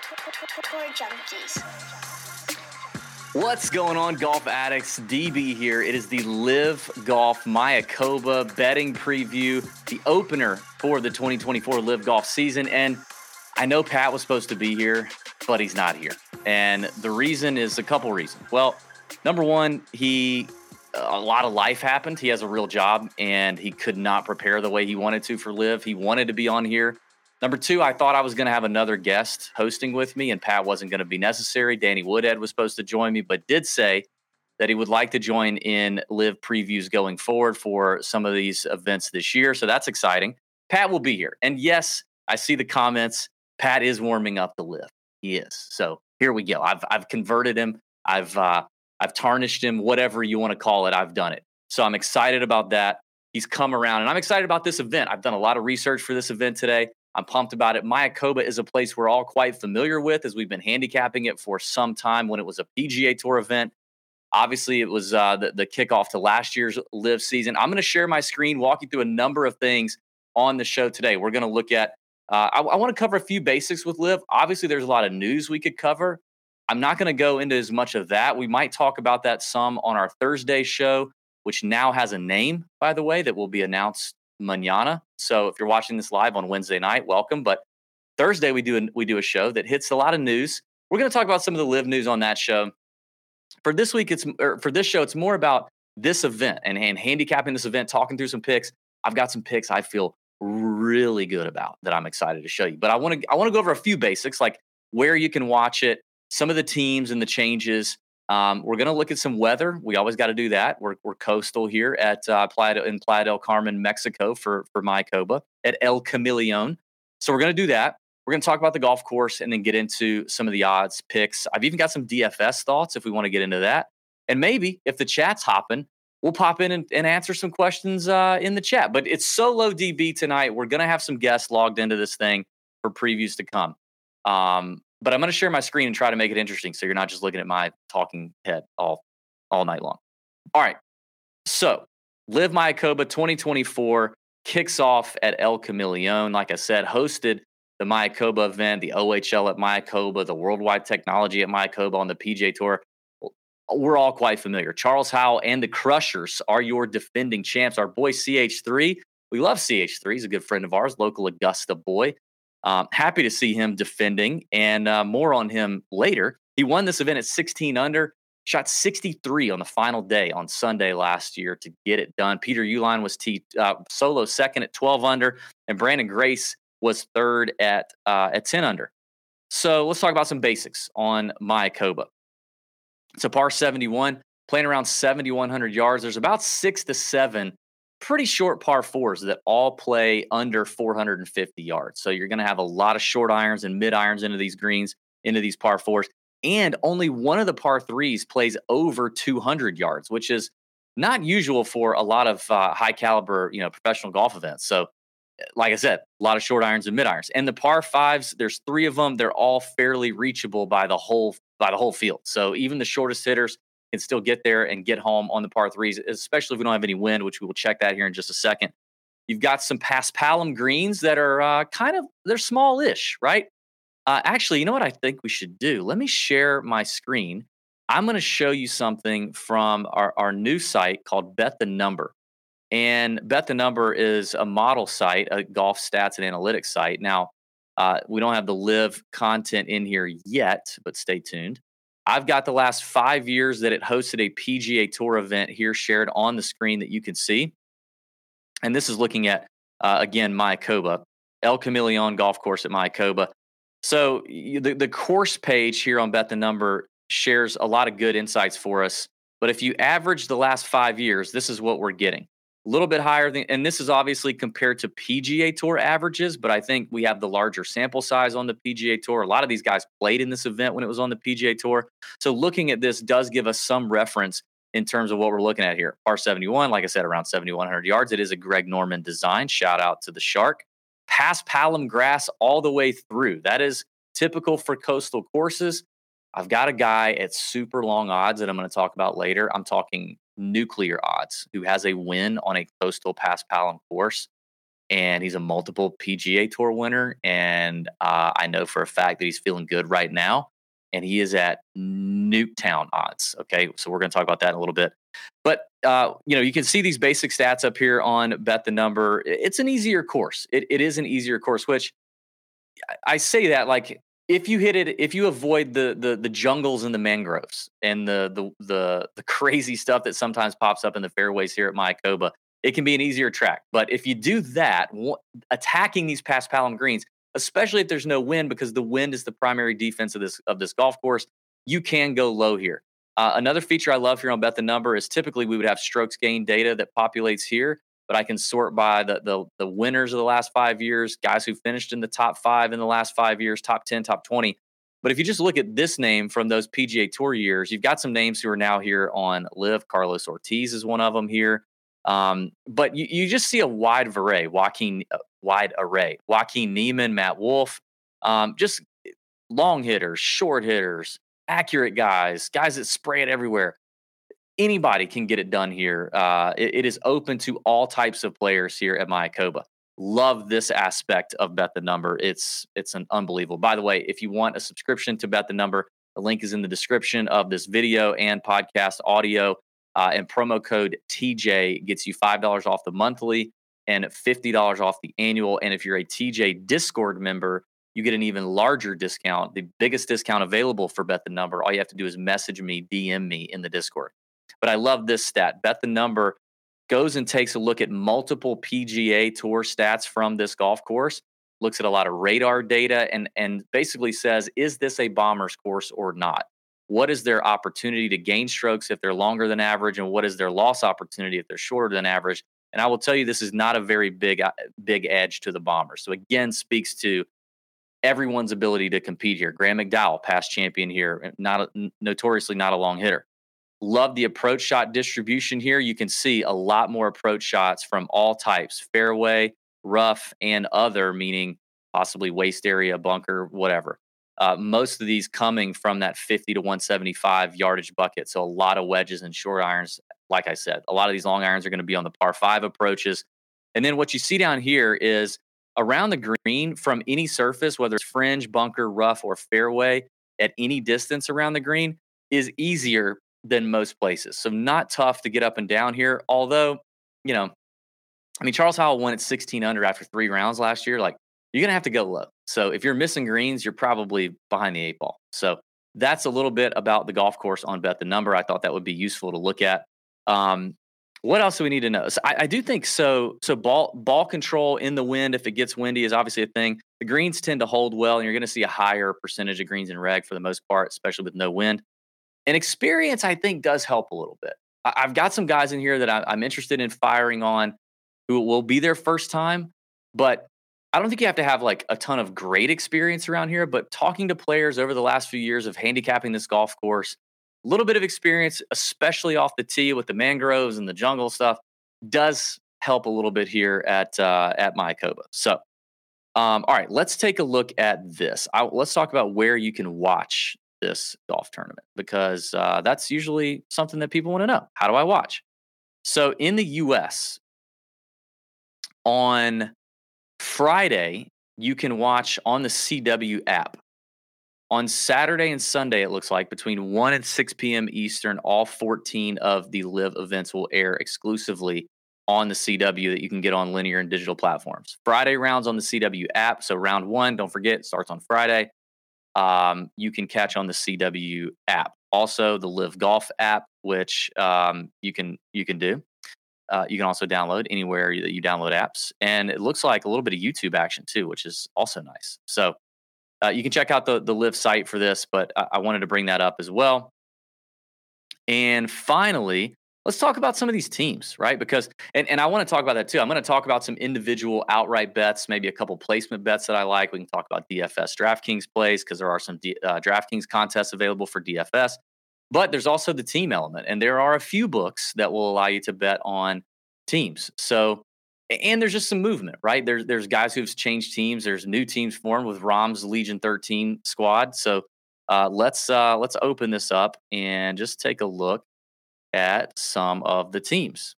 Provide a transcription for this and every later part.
Tour junkies. What's going on, golf addicts? DB here. It is the LIV Golf Mayakoba betting preview, the opener for the 2024 LIV Golf season. And I know Pat was supposed to be here, but he's not here. And the reason is a couple reasons. Well, number one, he a lot of life happened. He has a real job and he could not prepare the way he wanted to for LIV. He wanted to be on here. Number two, I thought I was going to have another guest hosting with me, and Pat wasn't going to be necessary. Danny Woodhead was supposed to join me, but did say that he would like to join in LIV previews going forward for some of these events this year. So that's exciting. Pat will be here. And yes, I see the comments. Pat is warming up the LIV. He is. So here we go. I've I've converted him. I've uh, I've tarnished him, whatever you want to call it. I've done it. So I'm excited about that. He's come around, and I'm excited about this event. I've done a lot of research for this event today. I'm pumped about it. Mayakoba is a place we're all quite familiar with as we've been handicapping it for some time when it was a PGA Tour event. Obviously, it was uh, the, the kickoff to last year's LIV season. I'm going to share my screen, walk you through a number of things on the show today. We're going to look at, uh, I, I want to cover a few basics with LIV. Obviously, there's a lot of news we could cover. I'm not going to go into as much of that. We might talk about that some on our Thursday show, which now has a name, by the way, that will be announced manana. So if you're watching this live on Wednesday night, welcome. But Thursday we do a, we do a show that hits a lot of news. We're going to talk about some of the LIV news on that show. For this week, it's er, for this show, it's more about this event and, and handicapping this event, talking through some picks. I've got some picks I feel really good about that I'm excited to show you. But I want to I want to go over a few basics like where you can watch it, some of the teams and the changes, um, we're going to look at some weather. We always got to do that. We're, we're coastal here at uh, Playa, in Playa del Carmen, Mexico for, for Mayakoba at El Camaleon. So we're going to do that. We're going to talk about the golf course and then get into some of the odds picks. I've even got some DFS thoughts if we want to get into that. And maybe if the chat's hopping, we'll pop in and, and answer some questions uh, in the chat. But it's solo DB tonight. We're going to have some guests logged into this thing for previews to come. Um, but I'm going to share my screen and try to make it interesting so you're not just looking at my talking head all all night long. All right. So, LIV Mayakoba 2024 kicks off at El Camaleon. Like I said, hosted the Mayakoba event, the OHL at Mayakoba, the Worldwide Technology at Mayakoba on the PGA Tour. We're all quite familiar. Charles Howell and the Crushers are your defending champs. Our boy CH3, we love CH3. He's a good friend of ours, local Augusta boy. Um, happy to see him defending, and uh, more on him later. He won this event at 16 under, shot 63 on the final day on Sunday last year to get it done. Peter Uihlein was t- uh, solo second at 12 under, and Branden Grace was third at uh, at 10 under. So let's talk about some basics on Mayakoba. It's a par 71, playing around 7,100 yards. There's about six to seven pretty short par fours that all play under 450 yards. So you're going to have a lot of short irons and mid irons into these greens, into these par fours. And only one of the par threes plays over 200 yards, which is not usual for a lot of uh, high caliber, you know, professional golf events. So, eh, like I said, a lot of short irons and mid irons. And the par fives, there's three of them. They're all fairly reachable by the whole by the whole field. So even the shortest hitters can still get there and get home on the par threes, especially if we don't have any wind, which we will check that here in just a second. You've got some paspalum greens that are uh, kind of they're small-ish, right? Uh, actually, you know what I think we should do? Let me share my screen. I'm going to show you something from our, our new site called Bet the Number. And Bet the Number is a model site, a golf stats and analytics site. Now, uh, we don't have the LIV content in here yet, but stay tuned. I've got the last five years that it hosted a PGA Tour event here shared on the screen that you can see. And this is looking at, uh, again, Mayakoba, El Camaleon Golf Course at Mayakoba. So the, the course page here on Bet the Number shares a lot of good insights for us. But if you average the last five years, this is what we're getting a little bit higher than, and this is obviously compared to PGA Tour averages, but I think we have the larger sample size on the PGA Tour. A lot of these guys played in this event when it was on the PGA Tour. So looking at this does give us some reference in terms of what we're looking at here. Par 71, like I said, around 7,100 yards. It is a Greg Norman design. Shout out to the Shark. Paspalum grass all the way through. That is typical for coastal courses. I've got a guy at super long odds that I'm going to talk about later. I'm talking nuclear odds who has a win on a coastal paspalum course. and he's a multiple PGA Tour winner. And uh, I know for a fact that he's feeling good right now. And he is at Newtown odds. Okay, so we're going to talk about that in a little bit. But uh, you know, you can see these basic stats up here on Bet the Number. It's an easier course. It, it is an easier course, which I say that like if you hit it, if you avoid the the the jungles and the mangroves and the the the the crazy stuff that sometimes pops up in the fairways here at Mayakoba, it can be an easier track. But if you do that, attacking these paspalum greens, especially if there's no wind, because the wind is the primary defense of this of this golf course, you can go low here. Uh, another feature I love here on Bet the Number is typically we would have strokes gain data that populates here but I can sort by the, the the winners of the last five years, guys who finished in the top five in the last five years, top 10, top 20. But if you just look at this name from those PGA Tour years, you've got some names who are now here on LIV. Carlos Ortiz is one of them here. Um, but you, you just see a wide array, Joaquin, uh, wide array, Joaquin Niemann, Matt Wolff, um, just long hitters, short hitters, accurate guys, guys that spray it everywhere anybody can get it done here. Uh, it, it is open to all types of players here at Mayakoba. Love this aspect of Bet the Number. It's it's an unbelievable. By the way, if you want a subscription to Bet the Number, the link is in the description of this video and podcast audio. Uh, and promo code TJ gets you five dollars off the monthly and fifty dollars off the annual. And if you're a TJ Discord member, you get an even larger discount, the biggest discount available for Bet the Number. All you have to do is message me, DM me in the Discord. But I love this stat. Bet the number goes and takes a look at multiple PGA Tour stats from this golf course, looks at a lot of radar data, and and basically says, is this a bomber's course or not? What is their opportunity to gain strokes if they're longer than average, and what is their loss opportunity if they're shorter than average? And I will tell you, this is not a very big uh, big edge to the bombers. So again, speaks to everyone's ability to compete here. Graham McDowell, past champion here, not a, notoriously not a long hitter. Love the approach shot distribution here. You can see a lot more approach shots from all types fairway, rough, and other, meaning possibly waste area, bunker, whatever. Uh, most of these coming from that 50 to 175 yardage bucket. So a lot of wedges and short irons. Like I said, a lot of these long irons are going to be on the par five approaches. And then what you see down here is around the green from any surface, whether it's fringe, bunker, rough, or fairway, at any distance around the green is easier than most places. So not tough to get up and down here. Although, you know, I mean, Charles Howell won at 16 under after three rounds last year. Like, you're going to have to go low. So if you're missing greens, you're probably behind the eight ball. So that's a little bit about the golf course on Bet the Number. I thought that would be useful to look at. Um, what else do we need to know? So I, I, do think so. So ball ball control in the wind, if it gets windy, is obviously a thing. The greens tend to hold well, and you're going to see a higher percentage of greens in reg for the most part, especially with no wind. And experience, I think, does help a little bit. I've got some guys in here that I'm interested in firing on who will be their first time, but I don't think you have to have like a ton of great experience around here. But talking to players over the last few years of handicapping this golf course, a little bit of experience, especially off the tee with the mangroves and the jungle stuff, does help a little bit here at uh, at Mayakoba. So, um, all right, let's take a look at this. I, let's talk about where you can watch this golf tournament because uh, that's usually something that people want to know. How do I watch? So in the US, on Friday, you can watch on the CW app. On Saturday and Sunday, it looks like between 1 and 6 p.m. Eastern, all 14 of the LIV events will air exclusively on the CW that you can get on linear and digital platforms. Friday rounds on the CW app. So round one, don't forget, starts on Friday um, you can catch on the CW app. Also, the LIV Golf app, which um, you can you can do. Uh, you can also download anywhere that you download apps, and it looks like a little bit of YouTube action too, which is also nice. So uh, you can check out the the LIV site for this, but I, I wanted to bring that up as well. And finally, let's talk about some of these teams, right? Because, and, and I want to talk about that too. I'm going to talk about some individual outright bets, maybe a couple placement bets that I like. We can talk about DFS DraftKings plays because there are some D, uh, DraftKings contests available for DFS. But there's also the team element, and there are a few books that will allow you to bet on teams. So, and there's just some movement, right? There's there's guys who've changed teams. There's new teams formed with Rahm's Legion 13 squad. So uh, let's uh, let's open this up and just take a look at some of the teams.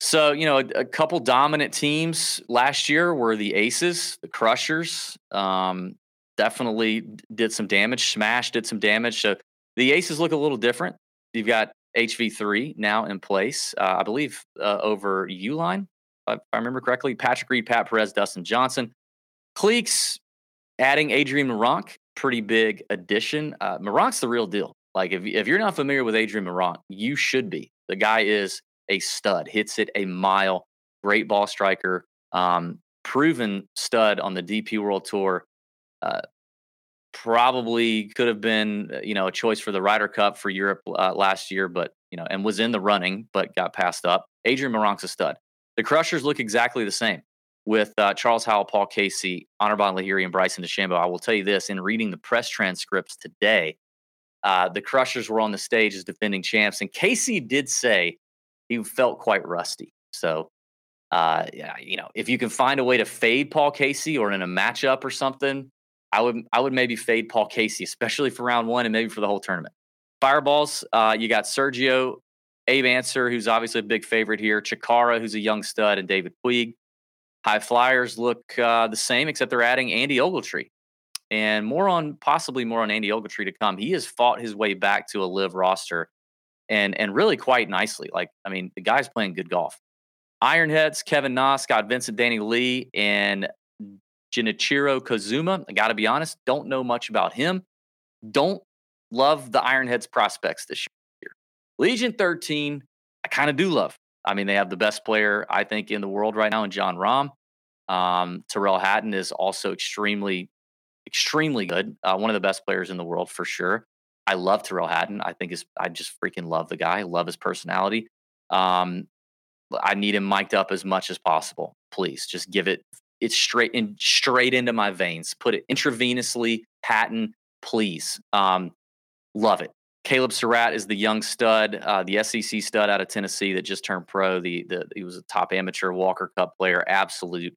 So, you know, a, a, couple dominant teams last year were the Aces, the Crushers. Um, definitely did some damage. Smash did some damage. So the Aces look a little different. You've got HV3 now in place, uh, I believe, uh, over Uihlein, if I remember correctly. Patrick Reed, Pat Perez, Dustin Johnson. Cleeks adding Adrian Meronk, pretty big addition. Uh, Meronk's the real deal. Like, if, if you're not familiar with Adrian Meronk, you should be. The guy is a stud, hits it a mile, great ball striker, um, proven stud on the DP World Tour. Uh, probably could have been, uh, you know, a choice for the Ryder Cup for Europe uh, last year, but you know, and was in the running, but got passed up. Adrian Meronk's a stud. The Crushers look exactly the same with uh, Charles Howell, Paul Casey, Anirban Lahiri, and Bryson DeChambeau. I will tell you this: in reading the press transcripts today, uh, the Crushers were on the stage as defending champs, and Casey did say he felt quite rusty. So, uh, yeah, you know, if you can find a way to fade Paul Casey or in a matchup or something, I would I would maybe fade Paul Casey, especially for round one and maybe for the whole tournament. Fireballs, uh, you got Sergio, Abe Ancer, who's obviously a big favorite here, Chacarra, who's a young stud, and David Puig. High Flyers look uh, the same, except they're adding Andy Ogletree. And more on, possibly more on Andy Ogletree to come. He has fought his way back to a LIV roster and and really quite nicely. Like, I mean, the guy's playing good golf. Ironheads, Kevin Na, Scott Vincent, Danny Lee, and Jinichiro Kozuma. I got to be honest, don't know much about him. Don't love the Ironheads prospects this year. Legion 13, I kind of do love. I mean, they have the best player, I think, in the world right now in Jon Rahm. Um, Tyrrell Hatton is also extremely, extremely good. Uh, one of the best players in the world for sure. I love Tyrrell Hatton. I think is I just freaking love the guy. Love his personality. Um, I need him mic'd up as much as possible. Please, just give it. It's straight in straight into my veins. Put it intravenously. Hatton, please. Um, love it. Caleb Surratt is the young stud, uh, the SEC stud out of Tennessee that just turned pro. The, the he was a top amateur Walker Cup player, absolute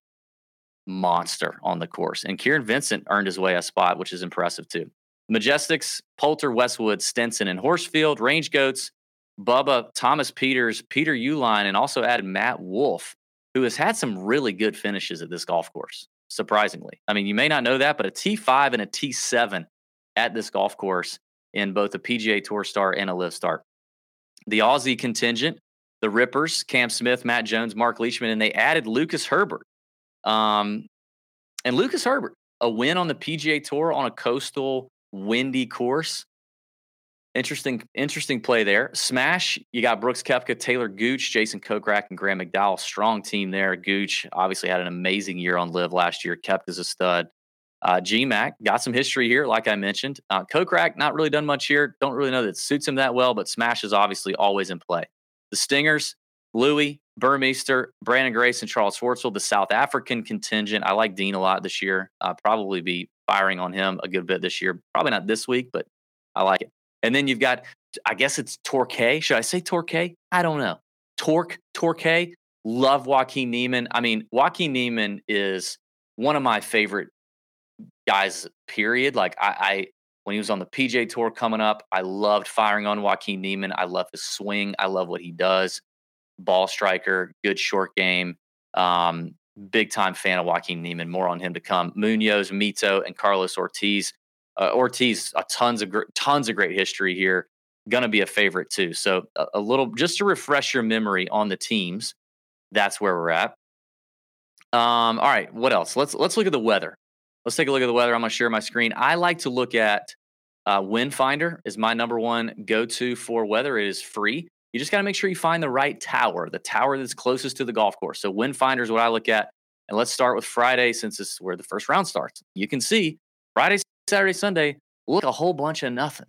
monster on the course. And Kieran Vincent earned his way a spot, which is impressive too. Majestics, Poulter, Westwood, Stenson, and Horsfield, Range Goats, Bubba, Thomas Pieters, Peter Uihlein, and also added Matt Wolff, who has had some really good finishes at this golf course, surprisingly. I mean, you may not know that, but a T5 and a T7 at this golf course in both a PGA Tour star and a LIV star. The Aussie contingent, the Rippers, Cam Smith, Matt Jones, Mark Leishman, and they added Lucas Herbert. Um, and Lucas Herbert, a win on the PGA Tour on a coastal windy course. Interesting, interesting play there. Smash, you got Brooks Koepka, Taylor Gooch, Jason Kokrak, and Graham McDowell. Strong team there. Gooch obviously had an amazing year on LIV last year. Koepka's a stud. Uh, GMAC got some history here, like I mentioned. Uh, Kokrak, not really done much here. Don't really know that suits him that well, but Smash is obviously always in play. The Stingers, Louis, Burmester, Branden Grace, and Charles Schwartzel, the South African contingent. I like Dean a lot this year. Uh, probably be firing on him a good bit this year. Probably not this week, but I like it. And then you've got, I guess it's Torquay. Should I say Torquay? I don't know. Torque, Torque. Love Joaquin Niemann. I mean, Joaquin Niemann is one of my favorite guys, period. Like, I, I when he was on the PGA Tour coming up, I loved firing on Joaquin Niemann. I love his swing. I love what he does. Ball striker, good short game. Um, big time fan of Joaquin Niemann. More on him to come. Munoz, Mito, and Carlos Ortiz. Uh, Ortiz, a tons of gr- tons of great history here. Going to be a favorite too. So a, a, little just to refresh your memory on the teams. That's where we're at. Um, all right, what else? Let's let's look at the weather. Let's take a look at the weather. I'm going to share my screen. I like to look at uh, Wind Finder is my number one go to for weather. It is free. You just got to make sure you find the right tower, the tower that's closest to the golf course. So Wind Finder is what I look at. And let's start with Friday since this is where the first round starts. You can see Friday, Saturday, Sunday look a whole bunch of nothing.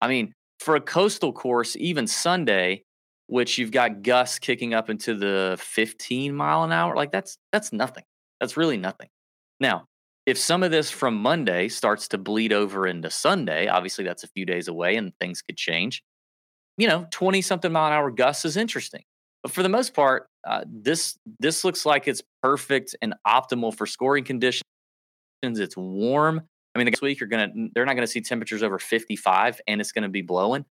I mean, for a coastal course, even Sunday, which you've got gusts kicking up into the 15 mile an hour, like that's that's nothing. That's really nothing. Now, if some of this from Monday starts to bleed over into Sunday, obviously that's a few days away and things could change you know, 20 something mile an hour gusts is interesting. But for the most part, uh, this this looks like it's perfect and optimal for scoring conditions. It's warm. I mean, next week you're gonna they're not gonna see temperatures over 55, and it's gonna be blowing.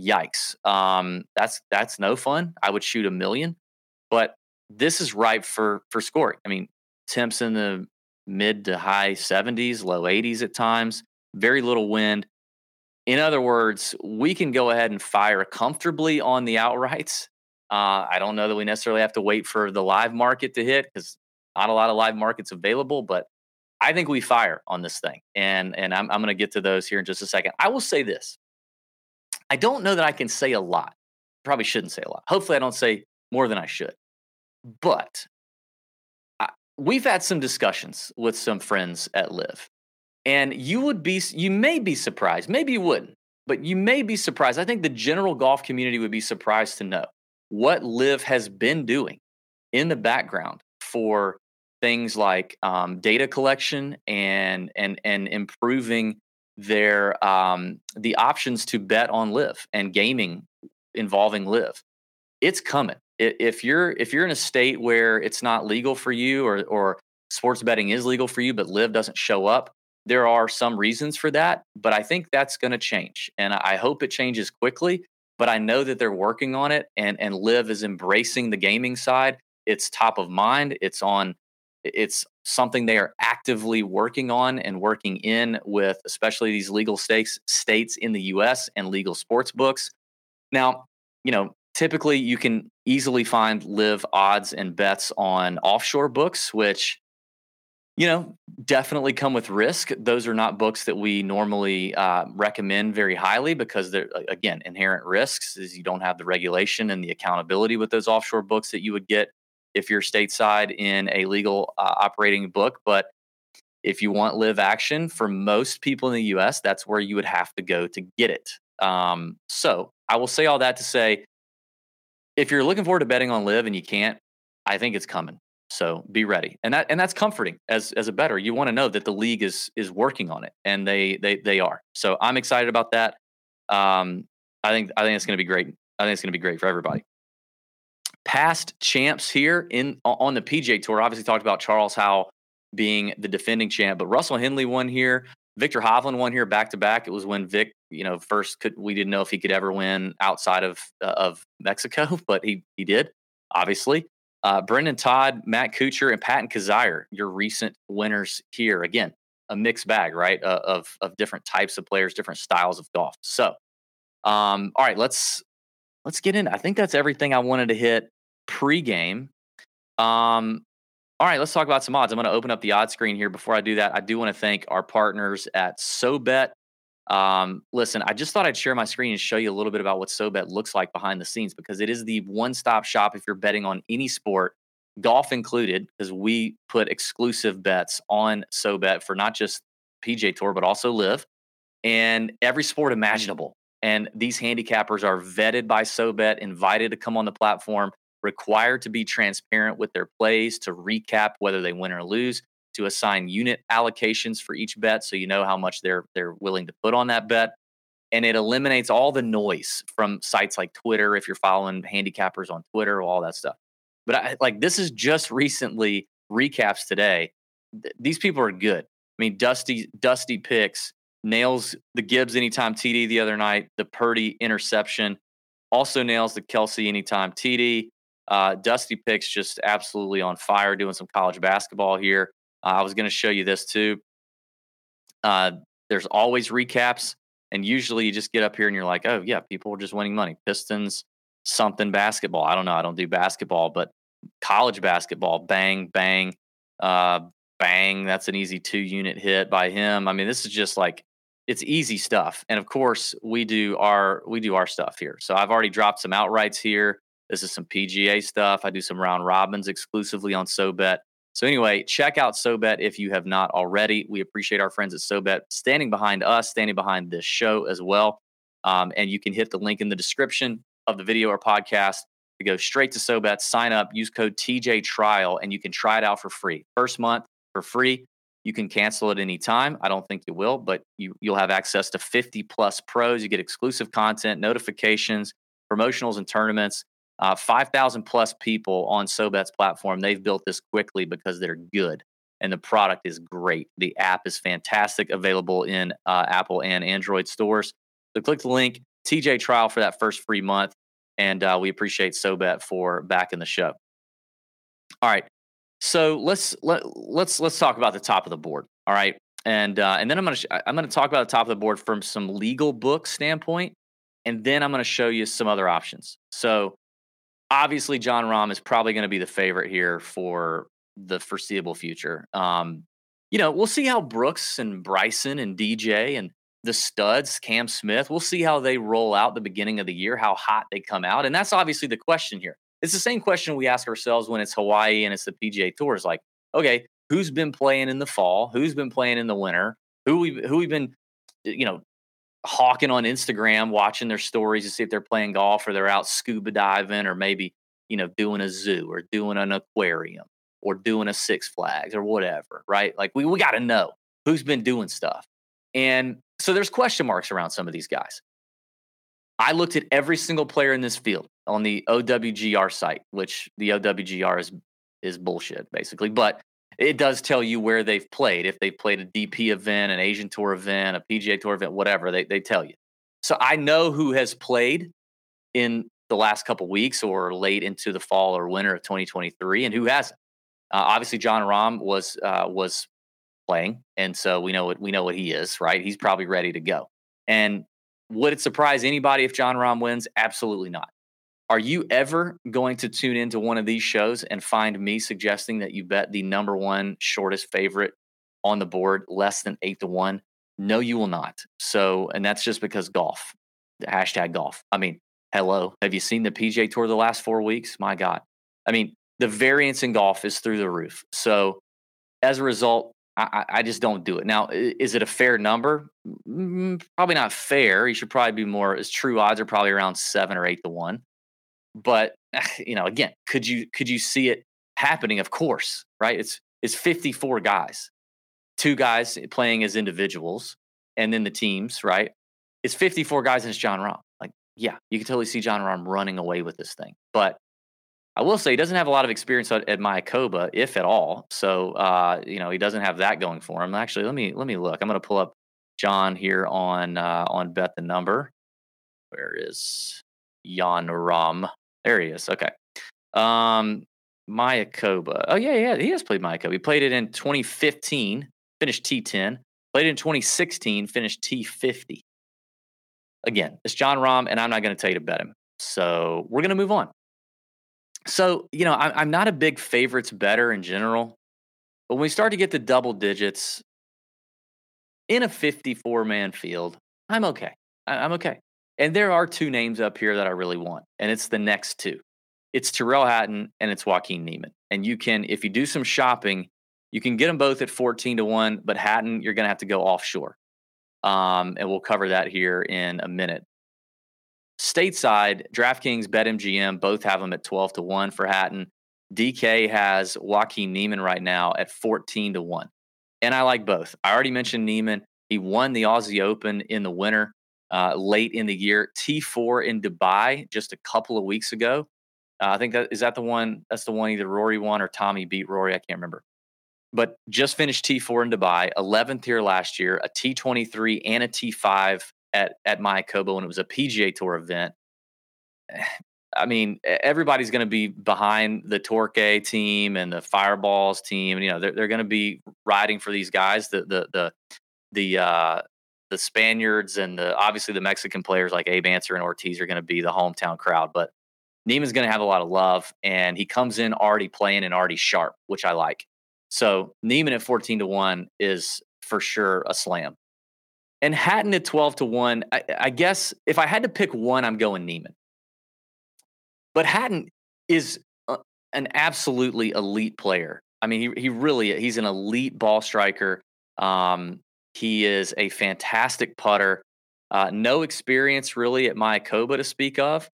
Yikes! Um, that's that's no fun. I would shoot a million. but this is ripe for for scoring. I mean, temps in the mid to high 70s, low 80s at times, very little wind. In other words, we can go ahead and fire comfortably on the outrights. Uh, I don't know that we necessarily have to wait for the live market to hit because not a lot of live markets available, but I think we fire on this thing. And, and I'm, I'm going to get to those here in just a second. I will say this I don't know that I can say a lot. Probably shouldn't say a lot. Hopefully, I don't say more than I should. But I, we've had some discussions with some friends at LIV, and you would be, you may be surprised, maybe you wouldn't, but you may be surprised. I think the general golf community would be surprised to know what LIV has been doing in the background for things like um, data collection and and and improving their um, the options to bet on LIV and gaming involving LIV. It's coming if you're if you're in a state where it's not legal for you or or sports betting is legal for you but LIV doesn't show up there are some reasons for that but i think that's going to change and i hope it changes quickly but i know that they're working on it and and LIV is embracing the gaming side. It's top of mind it's on it's something they are actively working on and working in with especially these legal states states in the us and legal sports books. Now you know typically you can easily find LIV odds and bets on offshore books, which you know definitely come with risk. Those are not books that we normally uh, recommend very highly because they're again inherent risks is you don't have the regulation and the accountability with those offshore books that you would get if you're stateside in a legal uh, operating book. But if you want LIV action for most people in the U.S., that's where you would have to go to get it. Um, so I will say all that to say if you're looking forward to betting on LIV and you can't, I think it's coming. So be ready, and that and that's comforting as as a better. You want to know that the league is is working on it, and they they they are. So I'm excited about that. Um, I think I think it's going to be great. I think it's going to be great for everybody. Past champs here in on the PGA Tour obviously talked about Charles Howell being the defending champ, but Russell Henley won here. Viktor Hovland won here back to back. It was when Vic, you know, first could we didn't know if he could ever win outside of uh, of Mexico, but he he did, obviously. Uh, Brendon Todd, Matt Kuchar, and Patton Kizzire, your recent winners here. Again, a mixed bag, right? Uh, of of different types of players, different styles of golf. So, um, all right, let's let's get in. I think that's everything I wanted to hit pregame. Um, all right, let's talk about some odds. I'm going to open up the odds screen here. Before I do that, I do want to thank our partners at SoBet. Um, listen, I just thought I'd share my screen and show you a little bit about what SoBet looks like behind the scenes because it is the one-stop shop if you're betting on any sport, golf included, because we put exclusive bets on SoBet for not just PGA Tour but also LIV and every sport imaginable. And these handicappers are vetted by SoBet, invited to come on the platform required to be transparent with their plays to recap whether they win or lose, to assign unit allocations for each bet so you know how much they're they're willing to put on that bet. And it eliminates all the noise from sites like Twitter if you're following handicappers on Twitter, all that stuff. But I, like this is just recently recaps today. Th- these people are good. I mean, Dusty Dusty picks nails the Gibbs anytime TD the other night, the Purdy interception, also nails the Kelce anytime TD. Uh, Dusty Picks just absolutely on fire doing some college basketball here. Uh, I was going to show you this too. Uh, there's always recaps, and usually you just get up here and you're like, oh, yeah, people are just winning money. Pistons, something basketball. I don't know. I don't do basketball, but college basketball, bang, bang, uh, bang. That's an easy two unit hit by him. I mean, this is just like, it's easy stuff. And of course, we do our we do our stuff here. So I've already dropped some outrights here. This is some PGA stuff. I do some round robins exclusively on SoBet. So anyway, check out SoBet if you have not already. We appreciate our friends at SoBet standing behind us, standing behind this show as well. Um, and you can hit the link in the description of the video or podcast to go straight to SoBet, sign up, use code TJ Trial, and you can try it out for free. First month for free. You can cancel at any time. I don't think you will, but you, you'll have access to 50 plus pros. You get exclusive content, notifications, promotionals, and tournaments. Uh, 5,000 plus people on SoBet's platform. They've built this quickly because they're good and the product is great. The app is fantastic, available in uh, Apple and Android stores. So click the link, TJ trial for that first free month. And uh, we appreciate SoBet for backing the show. All right. So let's let, let's let's talk about the top of the board. All right, and uh, and then I'm gonna sh- I'm gonna talk about the top of the board from some legal book standpoint, and then I'm gonna show you some other options. So obviously, Jon Rahm is probably going to be the favorite here for the foreseeable future. Um, you know, we'll see how Brooks and Bryson and DJ and the studs, Cam Smith, we'll see how they roll out the beginning of the year, how hot they come out, and that's obviously the question here. It's the same question we ask ourselves when it's Hawaii and it's the PGA Tour. Is like, okay, who's been playing in the fall? Who's been playing in the winter? Who we who we've been, you know, hawking on Instagram, watching their stories to see if they're playing golf or they're out scuba diving or maybe you know doing a zoo or doing an aquarium or doing a Six Flags or whatever, right? Like we we got to know who's been doing stuff, and so there's question marks around some of these guys. I looked at every single player in this field on the OWGR site, which the OWGR is is bullshit basically, but it does tell you where they've played. If they played a DP event, an Asian Tour event, a PGA Tour event, whatever, they they tell you. So I know who has played in the last couple weeks or late into the fall or winter of 2023 and who hasn't. Uh, obviously, Jon Rahm was uh, was playing, and so we know what we know what he is. Right, he's probably ready to go. And would it surprise anybody if Jon Rahm wins? Absolutely not. Are you ever going to tune into one of these shows and find me suggesting that you bet the number one shortest favorite on the board less than eight to one? No, you will not. So, and that's just because golf, hashtag golf. I mean, hello. Have you seen the PGA Tour the last four weeks? My God. I mean, the variance in golf is through the roof. So, as a result, I, I, just don't do it. Now, is it a fair number? Probably not fair. You should probably be more. As true odds are probably around seven or eight to one. But you know, again, could you could you see it happening? Of course, right? It's it's 54 guys, two guys playing as individuals, and then the teams, right? It's 54 guys and it's Jon Rahm. Like, yeah, you can totally see Jon Rahm running away with this thing. But I will say he doesn't have a lot of experience at, at Mayakoba, if at all. So uh, you know he doesn't have that going for him. Actually, let me let me look. I'm going to pull up John here on uh, on bet the number. Where is Jon Rahm? There he is. Okay. Um, Mayakoba. Oh yeah, yeah, he has played Mayakoba. He played it in 2015, finished T10. Played it in 2016, finished T50. Again, it's Jon Rahm, and I'm not going to tell you to bet him. So we're going to move on. So, you know, I, I'm not a big favorites better in general, but when we start to get to double digits in a 54 man field, I'm okay. I'm okay. And there are two names up here that I really want, and it's the next two. It's Tyrrell Hatton and it's Joaquin Niemann. And you can, if you do some shopping, you can get them both at 14 to 1, but Hatton, you're going to have to go offshore. Um, and we'll cover that here in a minute. Stateside, DraftKings, BetMGM both have them at 12 to 1 for Hatton. DK has Joaquin Niemann right now at 14 to 1. And I like both. I already mentioned Niemann. He won the Aussie Open in the winter uh, late in the year. T4 in Dubai just a couple of weeks ago. Uh, I think that is that the one. That's the one either Rory won or Tommy beat Rory. I can't remember. But just finished T4 in Dubai, 11th here last year, a T23 and a T5 at at Mayakoba when it was a PGA Tour event. I mean, everybody's going to be behind the Torque team and the Fireballs team. You know, they're they're going to be riding for these guys. The the the the uh, the Spaniards and the obviously the Mexican players like Abe Ancer and Ortiz are going to be the hometown crowd. But Niemann's going to have a lot of love, and he comes in already playing and already sharp, which I like. So Niemann at fourteen to one is for sure a slam. And Hatton at 12 to 1, I, I, guess if I had to pick one, I'm going Niemann. But Hatton is a, an absolutely elite player. I mean, he, he really he's an elite ball striker. Um, he is a fantastic putter. Uh, no experience really at Mayakoba to speak of,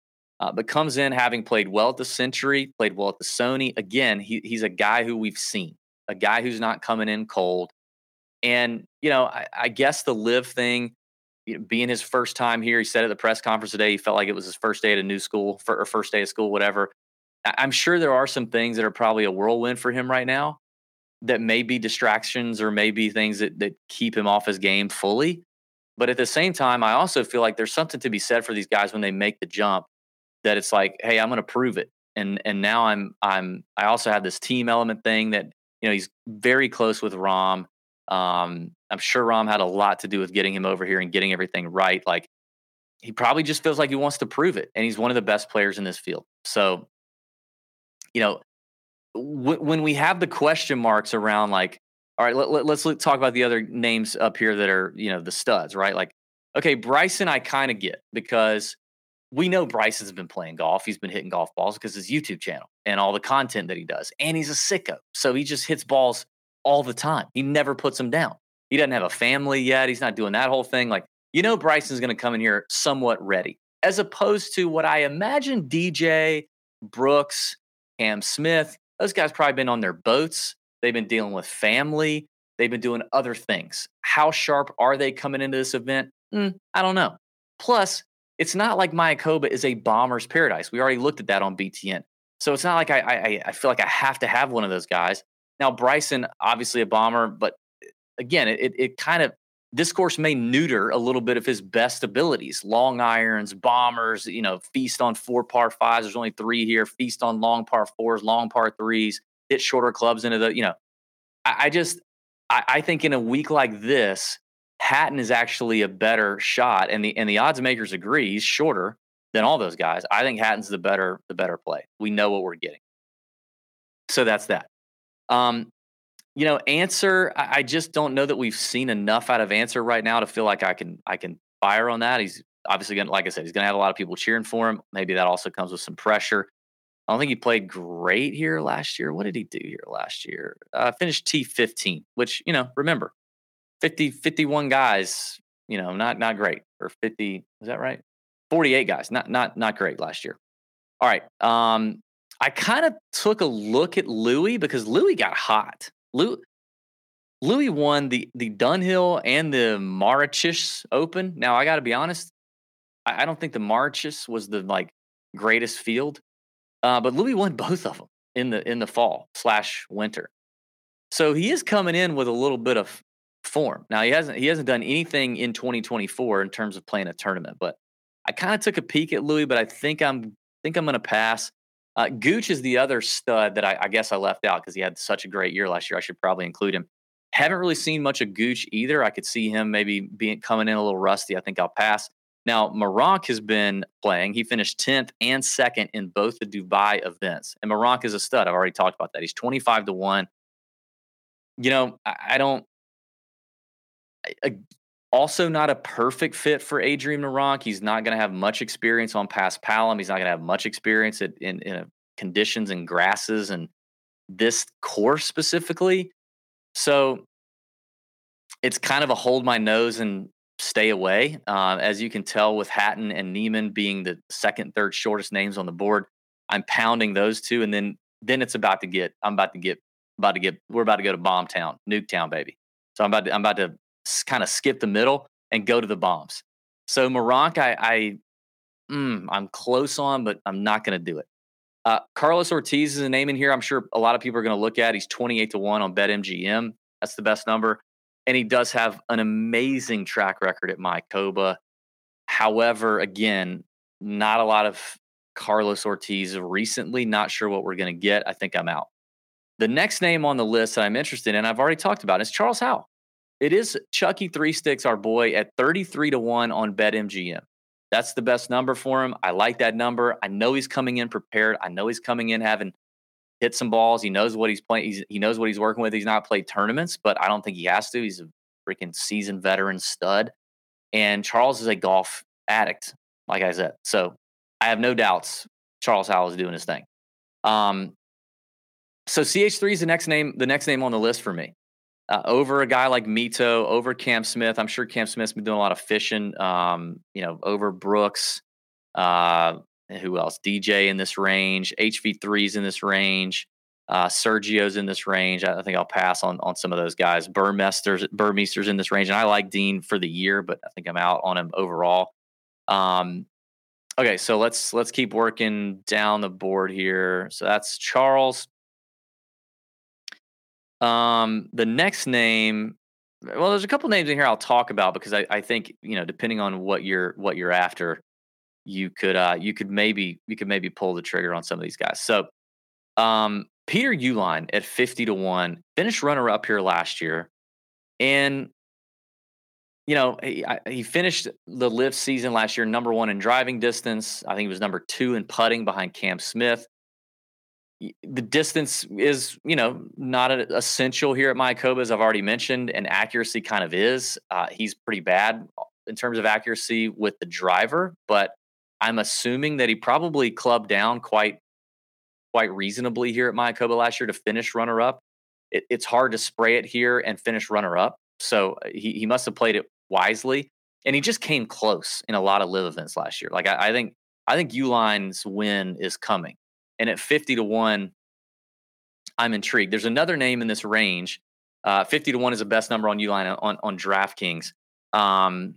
uh, but comes in having played well at the Sentry, played well at the Sony. Again, he, he's a guy who we've seen, a guy who's not coming in cold. And, you know, I, I guess the LIV thing, you know, being his first time here, he said at the press conference today, he felt like it was his first day at a new school for, or first day of school, whatever. I'm sure there are some things that are probably a whirlwind for him right now that may be distractions or maybe things that, that keep him off his game fully. But at the same time, I also feel like there's something to be said for these guys when they make the jump that it's like, hey, I'm going to prove it. and and now I'm I'm I also have this team element thing that you know he's very close with Rahm. Um, I'm sure Rahm had a lot to do with getting him over here and getting everything right. Like he probably just feels like he wants to prove it, and he's one of the best players in this field. So, you know, when we have the question marks around like, all right, let, let, let's talk about the other names up here that are you know the studs, right? Like, okay, Bryson, I kind of get because we know Bryson's been playing golf. He's been hitting golf balls because his YouTube channel and all the content that he does. And he's a sicko. So he just hits balls all the time. He never puts them down. He doesn't have a family yet. He's not doing that whole thing. Like, you know, Bryson's going to come in here somewhat ready, as opposed to what I imagine DJ, Brooks, Cam Smith, those guys probably been on their boats. They've been dealing with family. They've been doing other things. How sharp are they coming into this event? Mm, I don't know. Plus, it's not like Mayakoba is a bomber's paradise. We already looked at that on BTN. So it's not like I, I, I feel like I have to have one of those guys. Now Bryson, obviously a bomber, but eh, again, it it kind of this course may neuter a little bit of his best abilities. Long irons, bombers, you know, feast on four par fives. There's only three here. Feast on long par fours, long par threes. Hit shorter clubs into the, you know. I, I just I, I think in a week like this, Hatton is actually a better shot, and the and the odds makers agree he's shorter than all those guys. I think Hatton's the better the better play. We know what we're getting. So that's that. Um, you know, Ancer. I, I just don't know that we've seen enough out of Ancer right now to feel like I can I can fire on that. He's obviously going to, like I said, he's going to have a lot of people cheering for him. Maybe that also comes with some pressure. I don't think he played great here last year. What did he do here last year? Uh, finished T15, which, you know, remember, 50, 51 guys, you know, not not great. Or 50, is that right? 48 guys, not not not great last year. All right. Um, I kind of took a look at Louis because Louis got hot. Louis, Louis won the the Dunhill and the Mauritius Open. Now I got to be honest, I, I, don't think the Mauritius was the like greatest field, uh, but Louis won both of them in the in the fall slash winter. So he is coming in with a little bit of form. Now he hasn't he hasn't done anything in 2024 in terms of playing a tournament, but I kind of took a peek at Louis, but I think I'm think I'm going to pass. Uh, Gooch is the other stud that I, I guess I left out because he had such a great year last year. I should probably include him. Haven't really seen much of Gooch either. I could see him maybe being coming in a little rusty. I think I'll pass. Now, Meronk has been playing. He finished 10th and second in both the Dubai events. And Meronk is a stud. I've already talked about that. He's 25 to 1. You know, I, I don't also not a perfect fit for Adrian Meronk. He's not going to have much experience on Paspalum. He's not going to have much experience in, in, in conditions and grasses and this course specifically. So it's kind of a hold my nose and stay away. Uh, as you can tell, with Hatton and Niemann being the second, third shortest names on the board, I'm pounding those two, and then then it's about to get. I'm about to get. About to get. We're about to go to Bomb Town, Nuke Town, baby. So I'm about to. I'm about to kind of skip the middle and go to the bombs. So Meronk, I, I mm, I'm close on, but I'm not going to do it. Uh, Carlos Ortiz is a name in here. I'm sure a lot of people are going to look at. He's 28 to one on BetMGM. That's the best number, and he does have an amazing track record at Mayakoba. However, again, not a lot of Carlos Ortiz recently. Not sure what we're going to get. I think I'm out. The next name on the list that I'm interested in, I've already talked about, is Charles Howell. It is Chucky Three Sticks, our boy, at 33 to 1 on BetMGM. That's the best number for him. I like that number. I know he's coming in prepared. I know he's coming in having hit some balls. He knows what he's playing. He's, he knows what he's working with. He's not played tournaments, but I don't think he has to. He's a freaking seasoned veteran stud. And Charles is a golf addict, like I said. So I have no doubts Charles Howell is doing his thing. Um, so CH3 is the next name, the next name on the list for me uh, over a guy like Mito, over Cam Smith. I'm sure Cam Smith's been doing a lot of fishing. Um, you know, over Brooks. Uh, who else? DJ in this range. HV3's in this range. Uh, Sergio's in this range. I think I'll pass on on some of those guys. Burmester's Burmester's in this range, and I like Dean for the year, but I think I'm out on him overall. Um, okay, so let's let's keep working down the board here. So that's Charles, um, the next name, well, there's a couple names in here I'll talk about because I, I think you know depending on what you're what you're after, you could uh, you could maybe you could maybe pull the trigger on some of these guys. So um, Peter Uihlein at fifty to one finished runner up here last year, and you know he, he finished the lift season last year number one in driving distance. I think he was number two in putting behind Cam Smith. The distance is, you know, not essential here at Mayakoba, as I've already mentioned, and accuracy kind of is. Uh, he's pretty bad in terms of accuracy with the driver, but I'm assuming that he probably clubbed down quite quite reasonably here at Mayakoba last year to finish runner up. It, it's hard to spray it here and finish runner up, so uh, he he must have played it wisely, and he just came close in a lot of LIV events last year. Like I, I think I think Uihlein's win is coming, and at fifty to one, I'm intrigued. There's another name in this range. Uh, 50 to 1 is the best number on Uihlein on, on DraftKings. Um,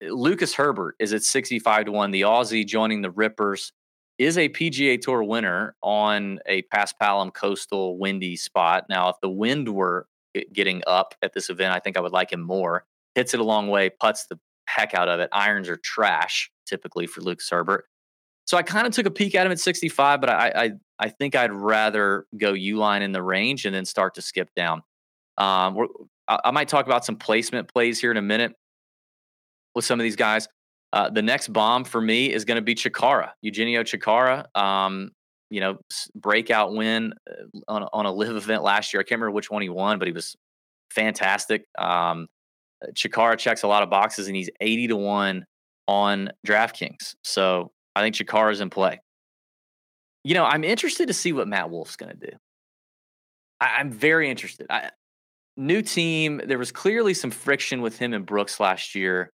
Lucas Herbert is at 65 to 1. The Aussie joining the Rippers is a PGA Tour winner on a Paspalum coastal windy spot. Now, if the wind were getting up at this event, I think I would like him more. Hits it a long way, puts the heck out of it. Irons are trash typically for Lucas Herbert. So I kind of took a peek at him at 65, but I, I I think I'd rather go Uihlein in the range and then start to skip down. Um, I, I might talk about some placement plays here in a minute with some of these guys. Uh, the next bomb for me is going to be Chacarra, Eugenio Chacarra. Um, you know, breakout win uh, on, on a LIV event last year. I can't remember which one he won, but he was fantastic. Um, Chacarra checks a lot of boxes, and he's 80 to 1 on DraftKings. So I think Chacarra is in play. You know, I'm interested to see what Matt Wolff's going to do. I, am very interested. I, new team. There was clearly some friction with him and Brooks last year.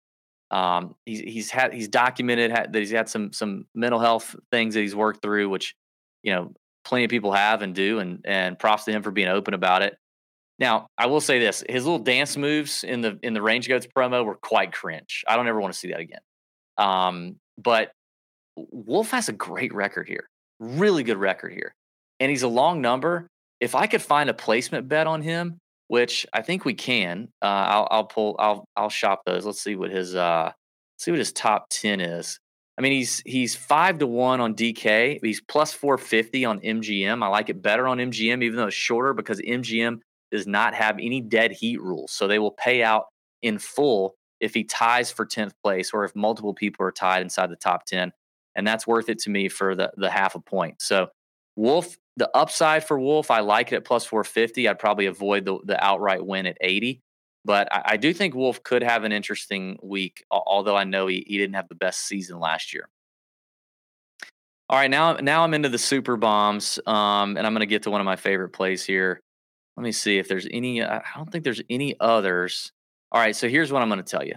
Um, he's he's had he's documented that he's had some some mental health things that he's worked through, which you know plenty of people have and do, and and props to him for being open about it. Now, I will say this: his little dance moves in the in the Range Goats promo were quite cringe. I don't ever want to see that again. Um, but Wolff has a great record here, really good record here, and he's a long number. If I could find a placement bet on him, which I think we can. Uh, I'll, I'll pull. I'll I'll shop those. Let's see what his uh see what his top ten is. I mean, he's he's five to one on DK. He's plus four fifty on MGM. I like it better on MGM, even though it's shorter because MGM does not have any dead heat rules, so they will pay out in full if he ties for tenth place or if multiple people are tied inside the top ten, and that's worth it to me for the the half a point. So Wolff, the upside for Wolff, I like it at plus 450. I'd probably avoid the, the outright win at 80. But I, I do think Wolff could have an interesting week, although I know he, he didn't have the best season last year. All right, now now I'm into the super bombs, um, and I'm going to get to one of my favorite plays here. Let me see if there's any. I don't think there's any others. All right, so here's what I'm going to tell you.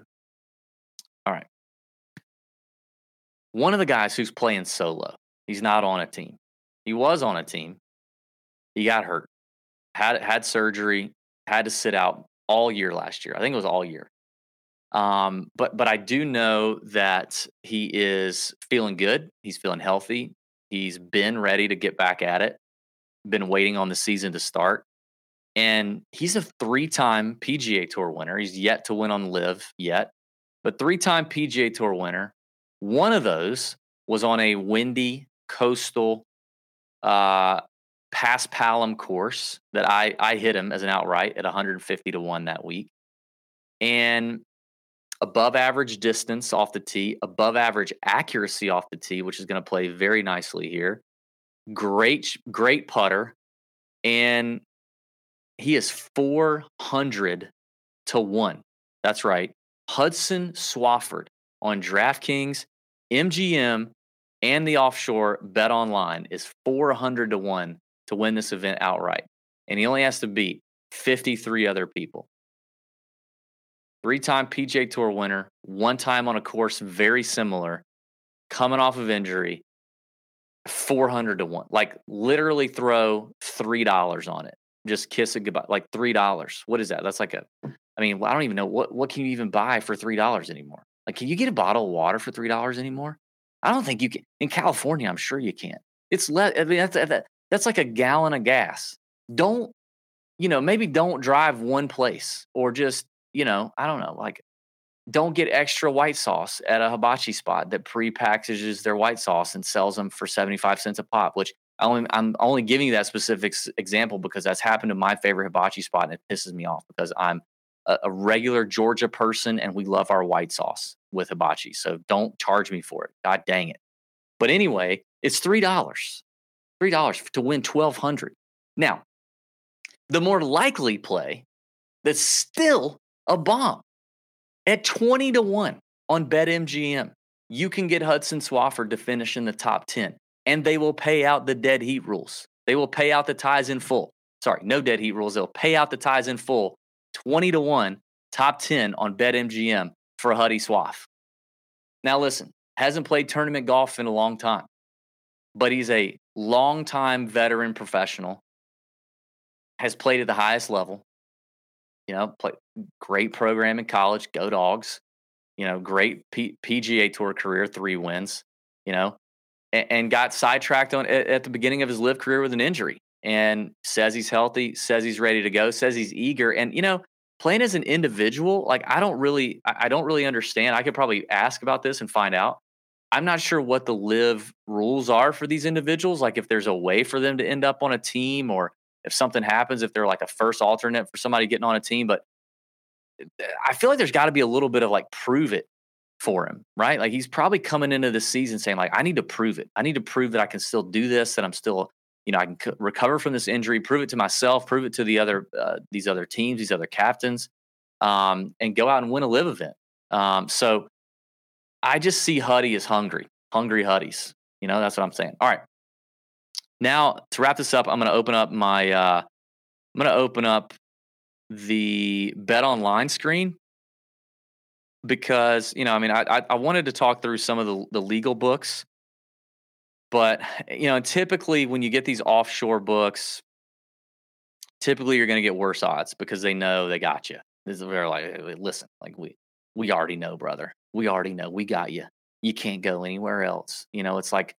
All right, one of the guys who's playing solo, he's not on a team. He was on a team. He got hurt, had had surgery, had to sit out all year last year. I think it was all year. Um, but but I do know that he is feeling good. He's feeling healthy. He's been ready to get back at it. Been waiting on the season to start. And he's a three-time PGA Tour winner. He's yet to win on LIV yet, but three-time PGA Tour winner. One of those was on a windy coastal uh, Paspalum course that I I hit him as an outright at 150 to one that week, and above average distance off the tee, above average accuracy off the tee, which is going to play very nicely here. Great great putter, and he is 400 to one. That's right, Hudson Swafford on DraftKings, MGM, and the offshore bet online is 400 to 1 to win this event outright. And he only has to beat 53 other people. Three time PGA Tour winner, one time on a course very similar, coming off of injury, 400 to 1. Like literally throw $3 on it. Just kiss it goodbye. Like $3. What is that? That's like a, I mean, I don't even know what, what can you even buy for $3 anymore? Like, can you get a bottle of water for $3 anymore? I don't think you can. In California, I'm sure you can't. It's let. I mean, that's that's like a gallon of gas. Don't you know? Maybe don't drive one place, or just you know, I don't know. Like don't get extra white sauce at a hibachi spot that pre-packages their white sauce and sells them for 75 cents a pop, which I only, I'm only giving you that specific example because that's happened to my favorite hibachi spot and it pisses me off because I'm a, a regular Georgia person and we love our white sauce with hibachi. So don't charge me for it. God dang it. But anyway, it's $3. $3 to win 1200 Now, the more likely play that's still a bomb at 20 to 1 on BetMGM, you can get Hudson Swafford to finish in the top 10, and they will pay out the dead heat rules. They will pay out the ties in full. Sorry, no dead heat rules. They'll pay out the ties in full 20 to 1, top 10 on BetMGM for Huddy Swaff. Now, listen, hasn't played tournament golf in a long time, but he's a long-time veteran professional, has played at the highest level, you know, play great program in college, go dogs. You know, great P- PGA Tour career, three wins. You know, and, and got sidetracked on at, at the beginning of his LIV career with an injury. And says he's healthy, says he's ready to go, says he's eager. And you know, playing as an individual, like I don't really, I don't really understand. I could probably ask about this and find out. I'm not sure what the LIV rules are for these individuals. Like if there's a way for them to end up on a team or if something happens, if they're like a first alternate for somebody getting on a team. But eh, I feel like there's got to be a little bit of like prove it for him, right? Like he's probably coming into the season saying like, I need to prove it. I need to prove that I can still do this, that I'm still, you know, I can c- recover from this injury, prove it to myself, prove it to the other, uh, these other teams, these other captains, um, and go out and win a LIV event. Um, so I just see Huddy as hungry, hungry Huddies. You know, that's what I'm saying. All right. Now, to wrap this up, I'm going to open up my uh, I'm going to open up the Bet Online screen because you know, I mean, I I wanted to talk through some of the the legal books, but you know, typically when you get these offshore books, typically you're going to get worse odds because they know they got you. This is very like, listen, like we we already know, brother. We already know we got you. You can't go anywhere else. You know, it's like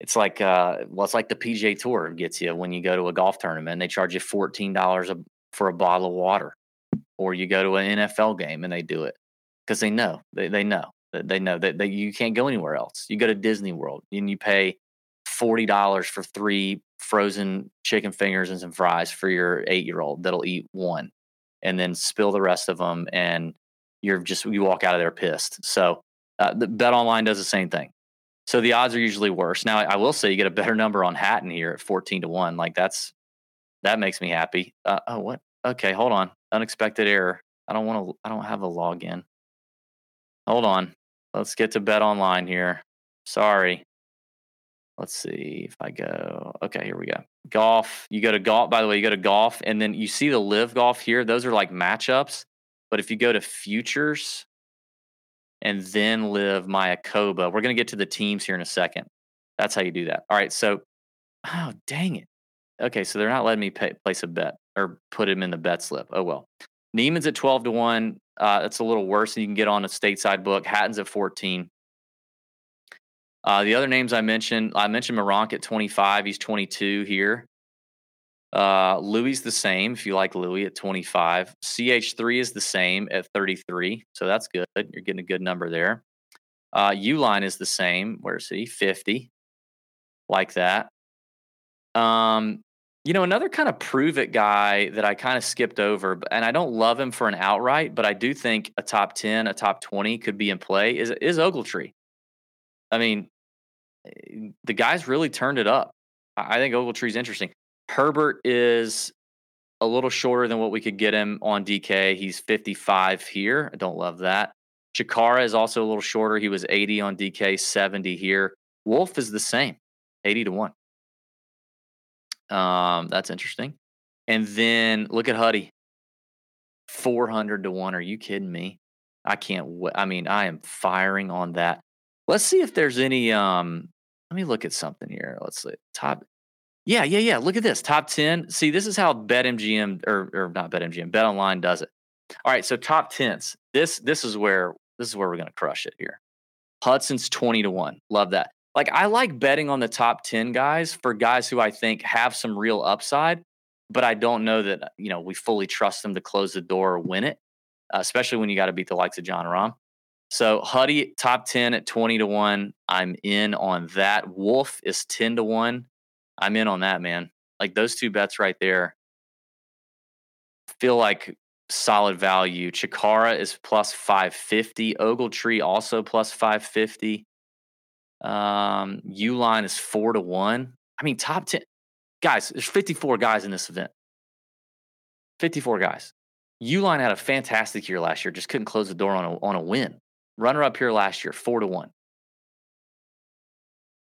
it's like uh, well, it's like the PGA Tour gets you when you go to a golf tournament they charge you fourteen dollars for a bottle of water, or you go to an NFL game and they do it because they know they they know they know that, that you can't go anywhere else. You go to Disney World and you pay forty dollars for three frozen chicken fingers and some fries for your eight year old that'll eat one and then spill the rest of them and you're just you walk out of there pissed. So uh, the Bet Online does the same thing. So the odds are usually worse. Now I will say you get a better number on Hatton here at 14 to 1. Like that's that makes me happy. Uh, oh what? Okay, hold on. Unexpected error. I don't want to I don't have a login. Hold on. Let's get to bet online here. Sorry. Let's see if I go. Okay, here we go. Golf. You go to golf. By the way, you go to golf, and then you see the LIV golf here. Those are like matchups. But if you go to futures, and then LIV Mayakoba. We're going to get to the teams here in a second. That's how you do that. All right. So, oh, dang it. Okay. So they're not letting me pay, place a bet or put him in the bet slip. Oh, well. Niemann's at 12 to 1. Uh, that's a little worse than you can get on a stateside book. Hatton's at 14. Uh, the other names I mentioned, I mentioned Meronk at 25. He's 22 here. Uh, Louis the same if you like Louis at 25. CH3 is the same at 33. So that's good. You're getting a good number there. Uh, Uihlein is the same. Where's he? 50. Like that. Um, you know, another kind of prove it guy that I kind of skipped over, and I don't love him for an outright, but I do think a top 10, a top 20 could be in play is, is Ogletree. I mean, eh, the guy's really turned it up. I think Ogletree's interesting. Herbert is a little shorter than what we could get him on DK. He's 55 here. I don't love that. Chacarra is also a little shorter. He was 80 on DK, 70 here. Wolff is the same, 80 to 1. Um, that's interesting. And then look at Huddy, 400 to 1. Are you kidding me? I can't w- I mean, I am firing on that. Let's see if there's any um let me look at something here. Let's see. Top yeah, yeah, yeah. Look at this top 10. See, this is how BetMGM or, or not BetMGM, Bet Online does it. All right, so top 10s. This this is where this is where we're to crush it here. Hudson's 20 to 1. Love that. Like I like betting on the top 10 guys for guys who I think have some real upside, but I don't know that, you know, we fully trust them to close the door or win it. uh, especially when you got to beat the likes of Jon Rahm. So Huddy top 10 at 20 to 1. I'm in on that. Wolff is 10 to 1. I'm in on that, man. Like those two bets right there feel like solid value. Chacarra is plus 550. Ogletree also plus 550. Um, Uihlein is 4 to 1. I mean, top 10 guys, there's 54 guys in this event. 54 guys. Uihlein had a fantastic year last year, just couldn't close the door on a, on a win. Runner up here last year, four to one.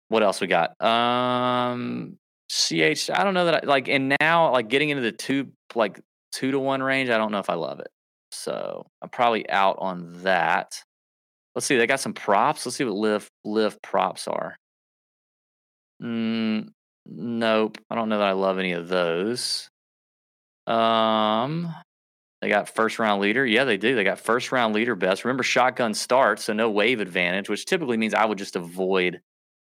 What else we got? Um, CH, I don't know that I like, and now like getting into the two, like two to one range, I don't know if I love it. So I'm probably out on that. Let's see, they got some props. Let's see what LIV LIV props are. Mm, nope, I don't know that I love any of those. Um, they got first round leader. Yeah, they do. They got first round leader best. Remember, shotgun starts, so no wave advantage, which typically means I would just avoid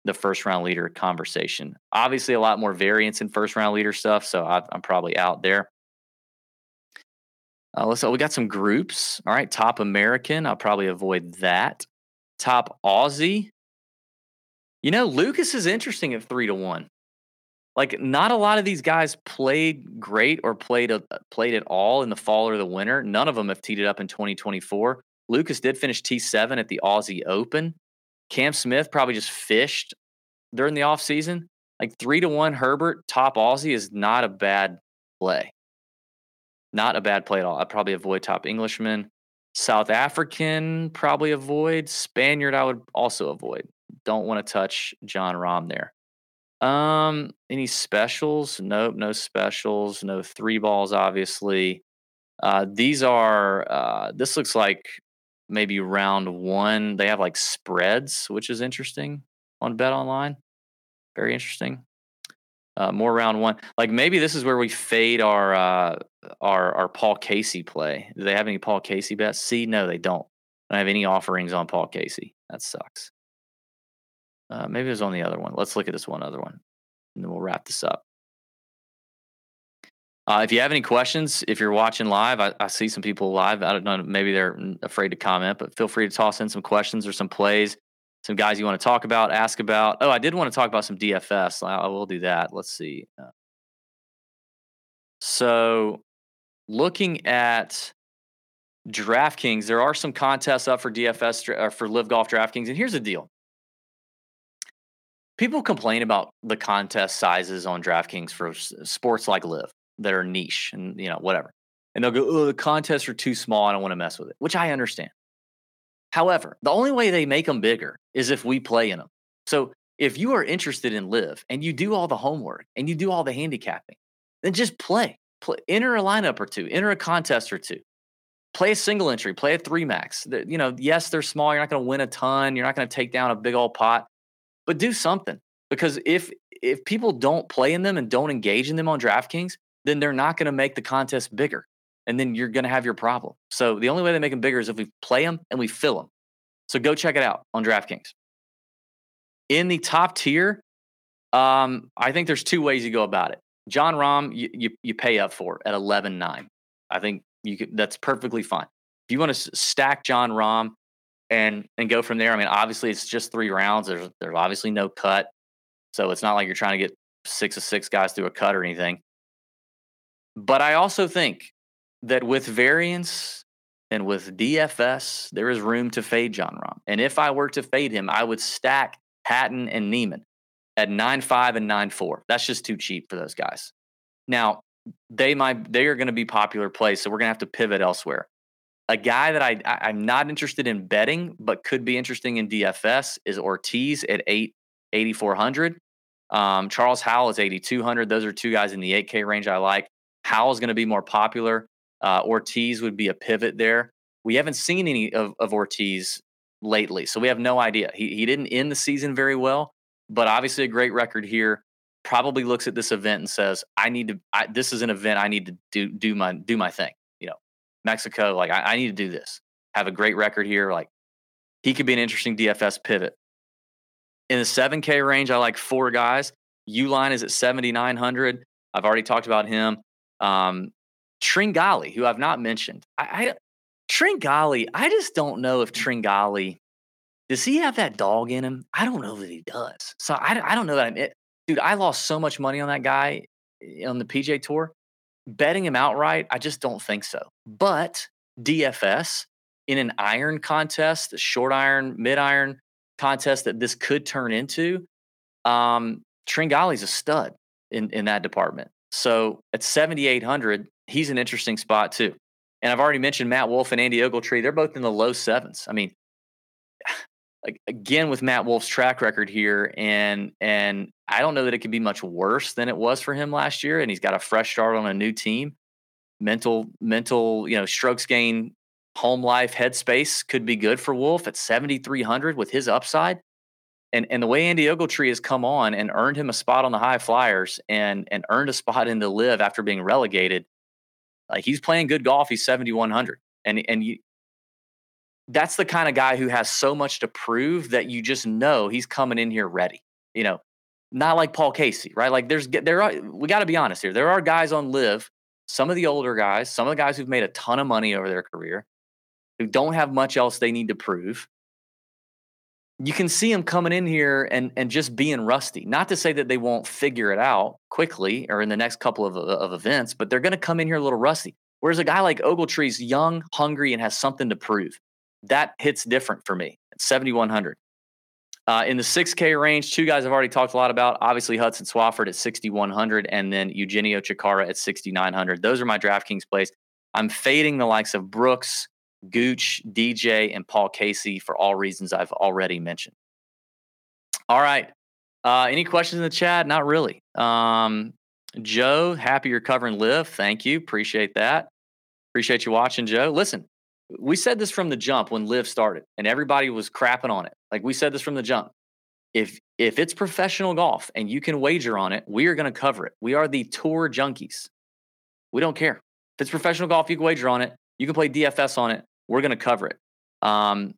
the first round leader conversation. Obviously, a lot more variance in first round leader stuff, so I, am probably out there. Uh, let's. we got some groups. All right, top American. I'll probably avoid that. Top Aussie. You know, Lucas is interesting at three to one like not a lot of these guys played great or played a, played at all in the fall or the winter. None of them have teed it up in 2024. Lucas did finish T7 at the Aussie Open. Cam Smith probably just fished during the offseason. Like three to one Herbert, top Aussie is not a bad play. Not a bad play at all. I'd probably avoid top Englishman. South African, probably avoid. Spaniard, I would also avoid. Don't want to touch Jon Rahm there. Um, any specials? Nope, no specials. No three balls, obviously. Uh, these are. Uh, this looks like maybe round one. They have like spreads, which is interesting on Bet Online. Very interesting. Uh, more round one. Like maybe this is where we fade our uh, our our Paul Casey play. Do they have any Paul Casey bets? See, no, they don't. I don't have any offerings on Paul Casey. That sucks. Uh, maybe it was on the other one. Let's look at this one other one, and then we'll wrap this up. Uh, if you have any questions, if you're watching live, I, I, see some people live. I don't know, maybe they're afraid to comment, but feel free to toss in some questions or some plays, some guys you want to talk about, ask about. Oh, I did want to talk about some DFS. I, I will do that. Let's see. Uh, so, looking at DraftKings, there are some contests up for DFS or uh, for LIV Golf DraftKings, and here's the deal: people complain about the contest sizes on DraftKings for sports like LIV that are niche and you know whatever, and they'll go, "Oh, the contests are too small. I don't want to mess with it," which I understand. However, the only way they make them bigger is if we play in them. So if you are interested in LIV and you do all the homework and you do all the handicapping, then just play. Enter a lineup or two, enter a contest or two. Play a single entry, play a three max. You know, yes, they're small. You're not going to win a ton. You're not going to take down a big old pot but do something because if if people don't play in them and don't engage in them on DraftKings, then they're not going to make the contest bigger, and then you're going to have your problem. So the only way they make them bigger is if we play them and we fill them. So go check it out on DraftKings. In the top tier, um, I think there's two ways you go about it. Jon Rahm, you, you, you pay up for at 11.9. I think you could, that's perfectly fine. If you want to stack Jon Rahm and and go from there. I mean, obviously it's just three rounds. There's there's obviously no cut, so it's not like you're trying to get six of six guys through a cut or anything. But I also think that with variance and with DFS, there is room to fade Jon Rahm. And if I were to fade him, I would stack Hatton and Niemann at nine five and nine four. That's just too cheap for those guys. Now they might they are going to be popular plays, so we're going to have to pivot elsewhere. A guy that I, I am not interested in betting, but could be interesting in DFS is Ortiz at eight eighty four hundred. Um, Charles Howell is 8,200. Those are two guys in the 8K range I like. Howell's going to be more popular. Uh, Ortiz would be a pivot there. We haven't seen any of, of Ortiz lately, so we have no idea. He, he didn't end the season very well, but obviously a great record here. Probably looks at this event and says, "I need to. I, this is an event I need to do do my do my thing." You know, Mexico. Like, I, I need to do this. Have a great record here. Like, he could be an interesting DFS pivot. In the 7K range, I like four guys. Uihlein is at 7,900. I've already talked about him. Um, Tringale, who I've not mentioned. I, I Tringale, I just don't know if Tringale does he have that dog in him? I don't know that he does. So I, I don't know that I'm it. Dude, I lost so much money on that guy eh, on the PGA Tour. Betting him outright, I just don't think so. But DFS in an iron contest, the short iron, mid iron contest that this could turn into, um, Tringale's a stud in, in that department. So at 7,800, he's an interesting spot too. And I've already mentioned Matt Wolff and Andy Ogletree. They're both in the low sevens. I mean, again with Matt Wolff's track record here, and and I don't know that it could be much worse than it was for him last year. And he's got a fresh start on a new team. Mental, mental, you know, strokes gain, home life, headspace could be good for Wolff at 7,300 with his upside. And and the way Andy Ogletree has come on and earned him a spot on the high flyers and and earned a spot in the LIV after being relegated, like he's playing good golf. He's 7,100. And and you, that's the kind of guy who has so much to prove that you just know he's coming in here ready. You know, not like Paul Casey, right? Like there's there are we got to be honest here. There are guys on LIV, some of the older guys, some of the guys who've made a ton of money over their career, who don't have much else they need to prove. You can see them coming in here and and just being rusty. Not to say that they won't figure it out quickly or in the next couple of, of events, but they're going to come in here a little rusty. Whereas a guy like Ogletree's young, hungry, and has something to prove that hits different for me at 7,100. Uh, in the 6K range, two guys I've already talked a lot about. Obviously, Hudson Swafford at 6,100 and then Eugenio Chacarra at 6,900. Those are my DraftKings plays. I'm fading the likes of Brooks, Gooch, DJ, and Paul Casey for all reasons I've already mentioned. All right. Uh, any questions in the chat? Not really. Um, Joe, happy you're covering LIV. Thank you. Appreciate that. Appreciate you watching, Joe. Listen, we said this from the jump when LIV started and everybody was crapping on it. Like we said this from the jump. If if it's professional golf and you can wager on it we are going to cover it. We are the tour junkies. We don't care. If it's professional golf you can wager on it. You can play dfs on it. We're going to cover it. Um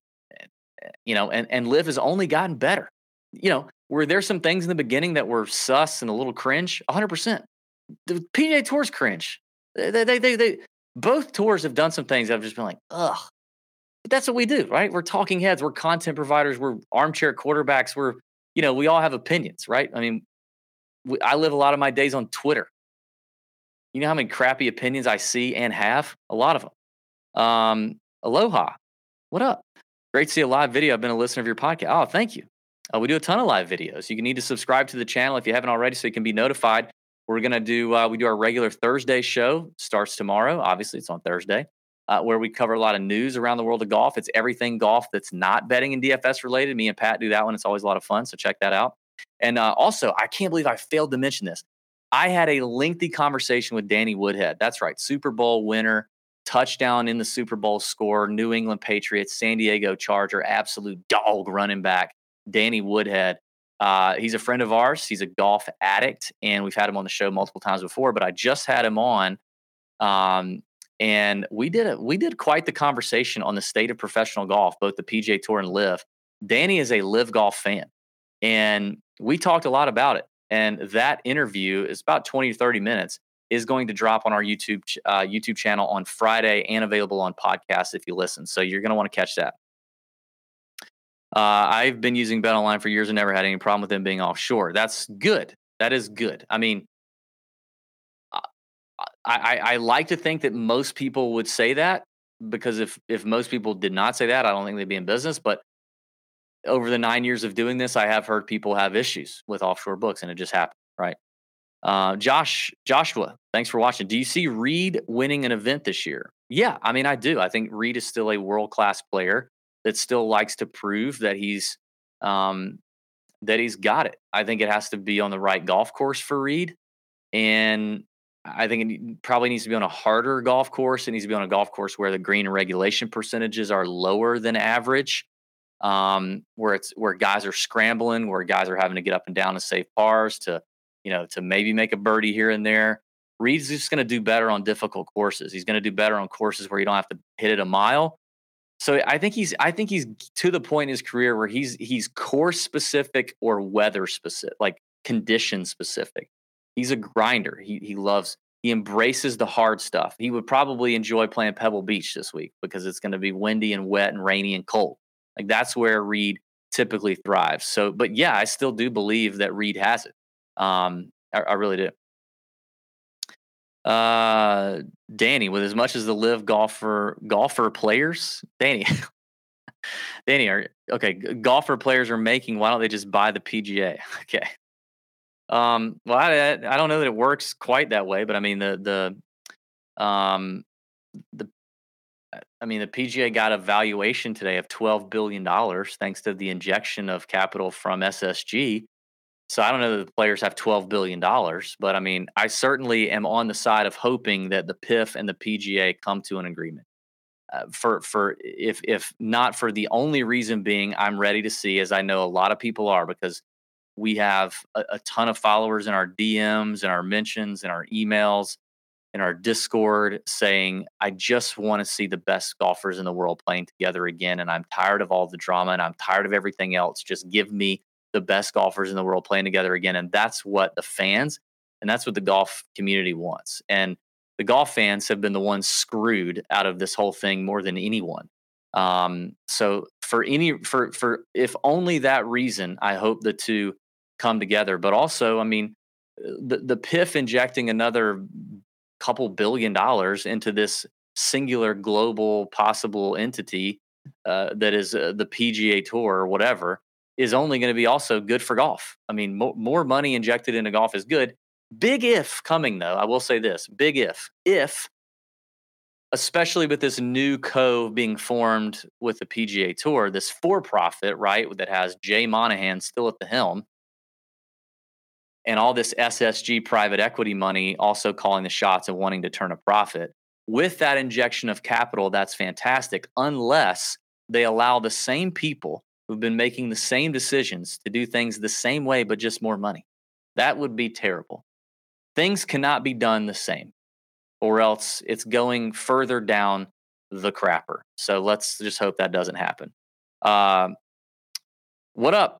you know and and LIV has only gotten better. You know were there some things in the beginning that were sus and a little cringe? 100% the pga tours cringe. They, they, they, they, both tours have done some things have just been like, ugh. But that's what we do, right? We're talking heads, we're content providers, we're armchair quarterbacks, we're, you know, we all have opinions, right? I mean, we, I live a lot of my days on Twitter. You know how many crappy opinions I see and have? A lot of them. Um, aloha. What up? Great to see a live video. I've been a listener of your podcast. Oh, thank you. Uh, we do a ton of live videos. You can need to subscribe to the channel if you haven't already so you can be notified we're going to do, uh, we do our regular Thursday show, starts tomorrow. Obviously, it's on Thursday, uh, where we cover a lot of news around the world of golf. It's everything golf that's not betting and DFS related. Me and Pat do that one. It's always a lot of fun. So check that out. And uh, also, I can't believe I failed to mention this. I had a lengthy conversation with Danny Woodhead. That's right, Super Bowl winner, touchdown in the Super Bowl score, New England Patriots, San Diego Charger, absolute dog running back, Danny Woodhead. Uh, he's a friend of ours. He's a golf addict, and we've had him on the show multiple times before. But I just had him on, um, and we did a, we did quite the conversation on the state of professional golf, both the PGA Tour and LIV. Danny is a LIV golf fan, and we talked a lot about it. And that interview is about twenty to thirty minutes. Is going to drop on our YouTube uh, YouTube channel on Friday and available on podcast if you listen. So you're going to want to catch that. Uh, I've been using Bet Online for years and never had any problem with them being offshore. That's good. That is good. I mean, I, I, I like to think that most people would say that because if if most people did not say that, I don't think they'd be in business. But over the nine years of doing this, I have heard people have issues with offshore books, and it just happened, right? Uh, Josh Joshua, thanks for watching. Do you see Reed winning an event this year? Yeah, I mean, I do. I think Reed is still a world class player that still likes to prove that he's um, that he's got it. I think it has to be on the right golf course for Reed, and I think it probably needs to be on a harder golf course. It needs to be on a golf course where the green regulation percentages are lower than average, um, where it's where guys are scrambling, where guys are having to get up and down to save pars to, you know, to maybe make a birdie here and there. Reed's just going to do better on difficult courses. He's going to do better on courses where you don't have to hit it a mile so I think he's I think he's to the point in his career where he's he's course specific or weather specific, like condition specific. He's a grinder. He he loves He embraces the hard stuff. He would probably enjoy playing Pebble Beach this week because it's going to be windy and wet and rainy and cold. Like that's where Reed typically thrives. So, but yeah, I still do believe that Reed has it. Um, I, I really do. Uh, Danny, with as much as the LIV golfer golfer players, Danny, Danny, are okay. Golfer players are making. Why don't they just buy the PGA? Okay. Um. Well, I, I don't know that it works quite that way, but I mean the the um the I mean the PGA got a valuation today of twelve billion dollars thanks to the injection of capital from SSG. So I don't know that the players have twelve billion dollars, but I mean I certainly am on the side of hoping that the PIF and the PGA come to an agreement. Uh, for for if if not for the only reason being I'm ready to see, as I know a lot of people are, because we have a, a ton of followers in our DMs and our mentions and our emails in our Discord saying, I just want to see the best golfers in the world playing together again. And I'm tired of all the drama and I'm tired of everything else. Just give me the best golfers in the world playing together again. And that's what the fans and that's what the golf community wants. And the golf fans have been the ones screwed out of this whole thing more than anyone. Um, so for any for for if only that reason, I hope the two come together. But also, I mean, the the PIF injecting another couple billion dollars into this singular global possible entity uh, that is uh, the PGA Tour or whatever is only going to be also good for golf. I mean, mo- more money injected into golf is good. Big if coming though. I will say this: big if if especially with this new cove being formed with the PGA Tour, this for profit, right, that has Jay Monahan still at the helm, and all this SSG private equity money also calling the shots and wanting to turn a profit. With that injection of capital, that's fantastic, unless they allow the same people who've been making the same decisions to do things the same way, but just more money. That would be terrible. Things cannot be done the same, or else it's going further down the crapper. So let's just hope that doesn't happen. Uh, what up,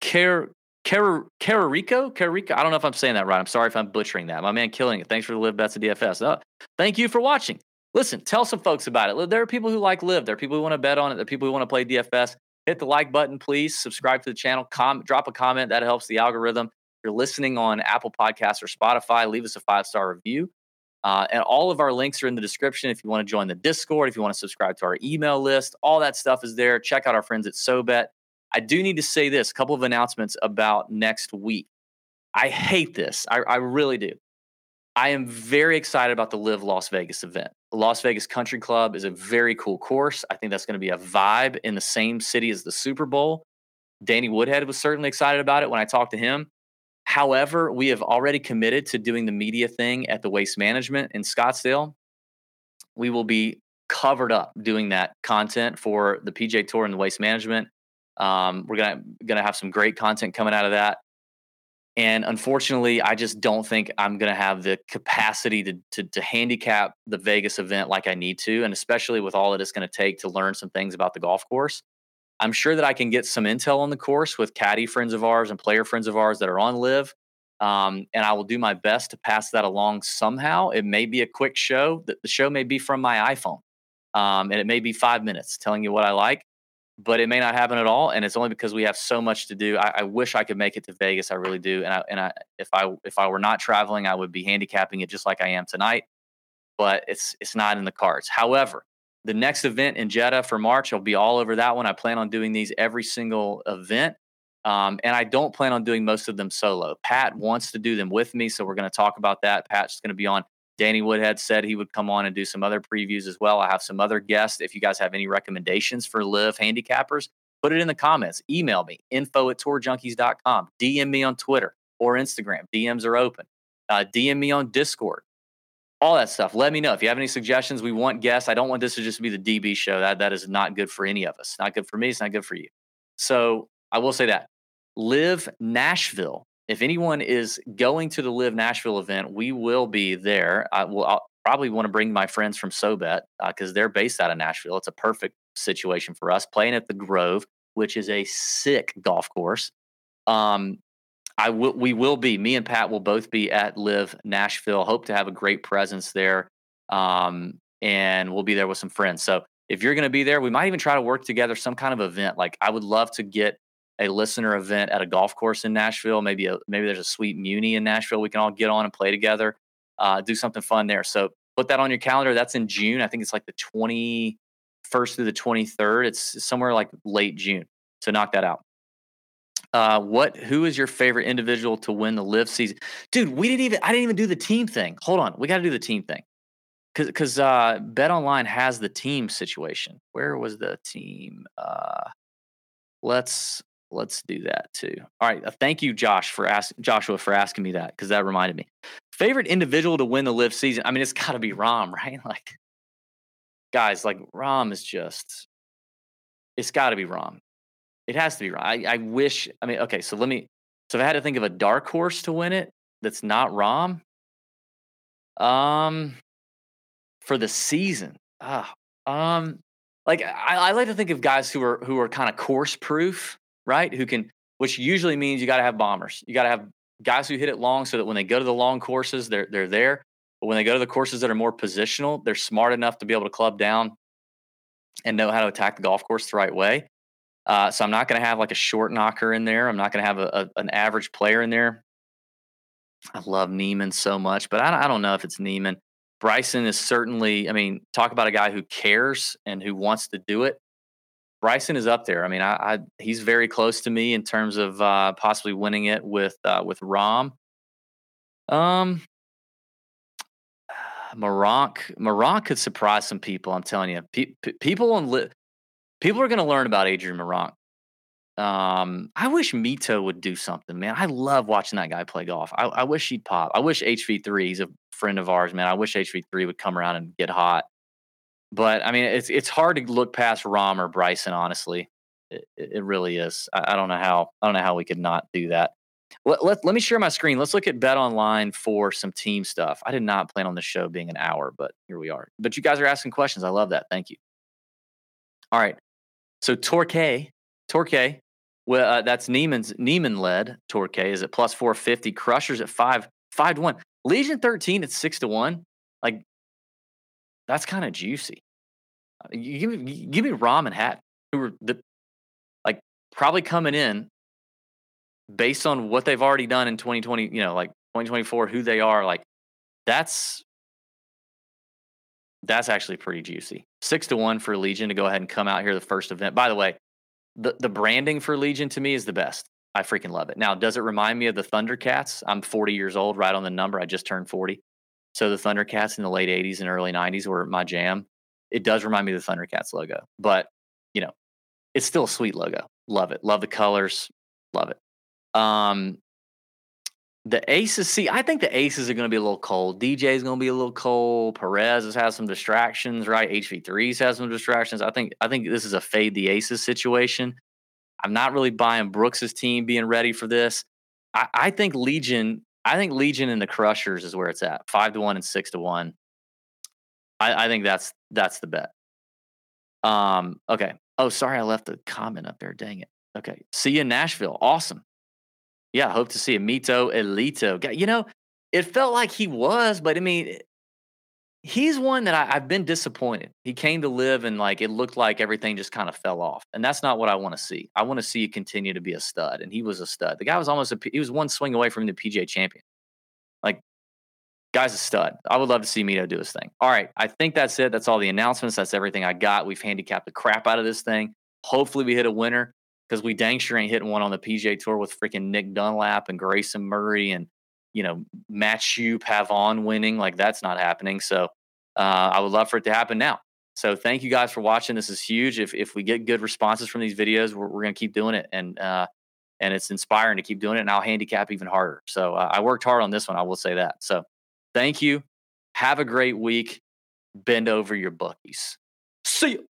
Care Cararico? Cararico? I don't know if I'm saying that right. I'm sorry if I'm butchering that. My man killing it. Thanks for the LIV bets of DFS. Uh, thank you for watching. Listen, tell some folks about it. There are people who like live. There are people who want to bet on it. There are people who want to play DFS. Hit the like button, please. Subscribe to the channel. Com- drop a comment. That helps the algorithm. If you're listening on Apple Podcasts or Spotify, leave us a five star review. Uh, and all of our links are in the description. If you want to join the Discord, if you want to subscribe to our email list, all that stuff is there. Check out our friends at SoBet. I do need to say this a couple of announcements about next week. I hate this. I, I really do. I am very excited about the LIV Las Vegas event. Las Vegas Country Club is a very cool course. I think that's going to be a vibe in the same city as the Super Bowl. Danny Woodhead was certainly excited about it when I talked to him. However, we have already committed to doing the media thing at the Waste Management in Scottsdale. We will be covered up doing that content for the PGA Tour and the Waste Management. Um, we're gonna gonna have some great content coming out of that. And unfortunately, I just don't think I'm going to have the capacity to, to, to handicap the Vegas event like I need to, and especially with all that it's going to take to learn some things about the golf course. I'm sure that I can get some intel on the course with caddy friends of ours and player friends of ours that are on LIV. Um, and I will do my best to pass that along somehow. It may be a quick show. That the show may be from my iPhone, um, and it may be five minutes telling you what I like but it may not happen at all. And it's only because we have so much to do. I, I, wish I could make it to Vegas. I really do. And I, and I, if I, if I were not traveling, I would be handicapping it just like I am tonight, but it's, it's not in the cards. However, the next event in Jeddah for March, I'll be all over that one. I plan on doing these every single event. Um, and I don't plan on doing most of them solo. Pat wants to do them with me. So we're going to talk about that. Pat's going to be on Danny Woodhead said he would come on and do some other previews as well. I have some other guests. If you guys have any recommendations for LIV handicappers, put it in the comments. Email me, info at tourjunkies.com. DM me on Twitter or Instagram. DMs are open. Uh, DM me on Discord. All that stuff. Let me know if you have any suggestions. We want guests. I don't want this to just be the DB show. That that is not good for any of us. Not good for me. It's not good for you. So I will say that. LIV Nashville if anyone is going to the LIV Nashville event, we will be there. I will I'll probably want to bring my friends from SoBet because uh, they're based out of Nashville. It's a perfect situation for us playing at the Grove, which is a sick golf course. Um, I will. We will be. Me and Pat will both be at LIV Nashville. Hope to have a great presence there, um, and we'll be there with some friends. So if you're going to be there, we might even try to work together some kind of event. Like I would love to get a listener event at a golf course in Nashville. Maybe a, maybe there's a sweet muni in Nashville we can all get on and play together. Uh, do something fun there. So put that on your calendar. That's in June. I think it's like the 21st through the 23rd. It's somewhere like late June. So knock that out. Uh, what? Who is your favorite individual to win the LIV season, dude? We didn't even. I didn't even do the team thing. Hold on, we got to do the team thing because because uh, Bet Online has the team situation. Where was the team? Uh, let's let's do that too. All right, uh, thank you, Josh, for asking Joshua for asking me that because that reminded me. Favorite individual to win the LIV season? I mean, it's got to be Rahm, right? Like, guys, like Rahm is just. It's got to be Rahm. It has to be right. I, I wish. I mean, okay. So let me. So if I had to think of a dark horse to win it, that's not Rahm. Um, for the season, ah, um, like I, I like to think of guys who are who are kind of course proof, right? Who can, which usually means you got to have bombers. You got to have guys who hit it long, so that when they go to the long courses, they're they're there. But when they go to the courses that are more positional, they're smart enough to be able to club down and know how to attack the golf course the right way. Uh, so I'm not going to have like a short knocker in there. I'm not going to have a, a, an average player in there. I love Niemann so much, but I, I don't know if it's Niemann. Bryson is certainly, I mean, talk about a guy who cares and who wants to do it. Bryson is up there. I mean, I, I he's very close to me in terms of uh, possibly winning it with uh, with Rahm. Um, Meronk, Meronk could surprise some people. I'm telling you, Pe- people on li- people are going to learn about Adrian Meronk. Um, I wish Mito would do something, man. I love watching that guy play golf. I, I wish he'd pop. I wish HV3, he's a friend of ours, man. I wish HV3 would come around and get hot. But I mean, it's it's hard to look past Rahm or Bryson, honestly. It, it really is. I, I, don't know how I don't know how we could not do that. Let, let, let me share my screen. Let's look at Bet Online for some team stuff. I did not plan on the show being an hour, but here we are. But you guys are asking questions. I love that. Thank you. All right. So Torquay, Torquay, well, uh, that's Niemann's Niemann led Torquay is at plus 450. Crushers at five, five to one. Legion 13 at six to one. Like, that's kind of juicy. Uh, you give me, give me Rahm and Hat, who are the, like, probably coming in based on what they've already done in 2020, you know, like 2024, who they are. Like, that's that's actually pretty juicy. Six to one for Legion to go ahead and come out here the first event. By the way, the, the branding for Legion to me is the best. I freaking love it. Now, does it remind me of the Thundercats? I'm 40 years old, right on the number. I just turned 40. So the Thundercats in the late 80s and early 90s were my jam. It does remind me of the Thundercats logo, but you know, it's still a sweet logo. Love it. Love the colors. Love it. Um, the aces, see, I think the aces are going to be a little cold. DJ is going to be a little cold. Perez has had some distractions, right? HV3s has some distractions. I think I think this is a fade the aces situation. I'm not really buying Brooks's team being ready for this. I, I think Legion, I think Legion and the Crushers is where it's at. Five to one and six to one. I, I think that's that's the bet. Um, okay. Oh, sorry, I left a comment up there. Dang it. Okay. See you in Nashville. Awesome. Yeah, hope to see a Mito Elito. You know, it felt like he was, but I mean, he's one that I, have been disappointed. He came to LIV and like it looked like everything just kind of fell off, and that's not what I want to see. I want to see you continue to be a stud, and he was a stud. The guy was almost a he was one swing away from the PGA champion. Like, guy's a stud. I would love to see Mito do his thing. All right, I think that's it. That's all the announcements. That's everything I got. We've handicapped the crap out of this thing. Hopefully, we hit a winner because we dang sure ain't hitting one on the PGA Tour with freaking Nick Dunlap and Grayson Murray and you know Matthieu Pavon winning. Like that's not happening. So uh, I would love for it to happen now. So thank you guys for watching. This is huge. If if we get good responses from these videos, we're, we're gonna keep doing it, and uh, and it's inspiring to keep doing it. And I'll handicap even harder. So uh, I worked hard on this one. I will say that. So thank you. Have a great week. Bend over your bookies. See you.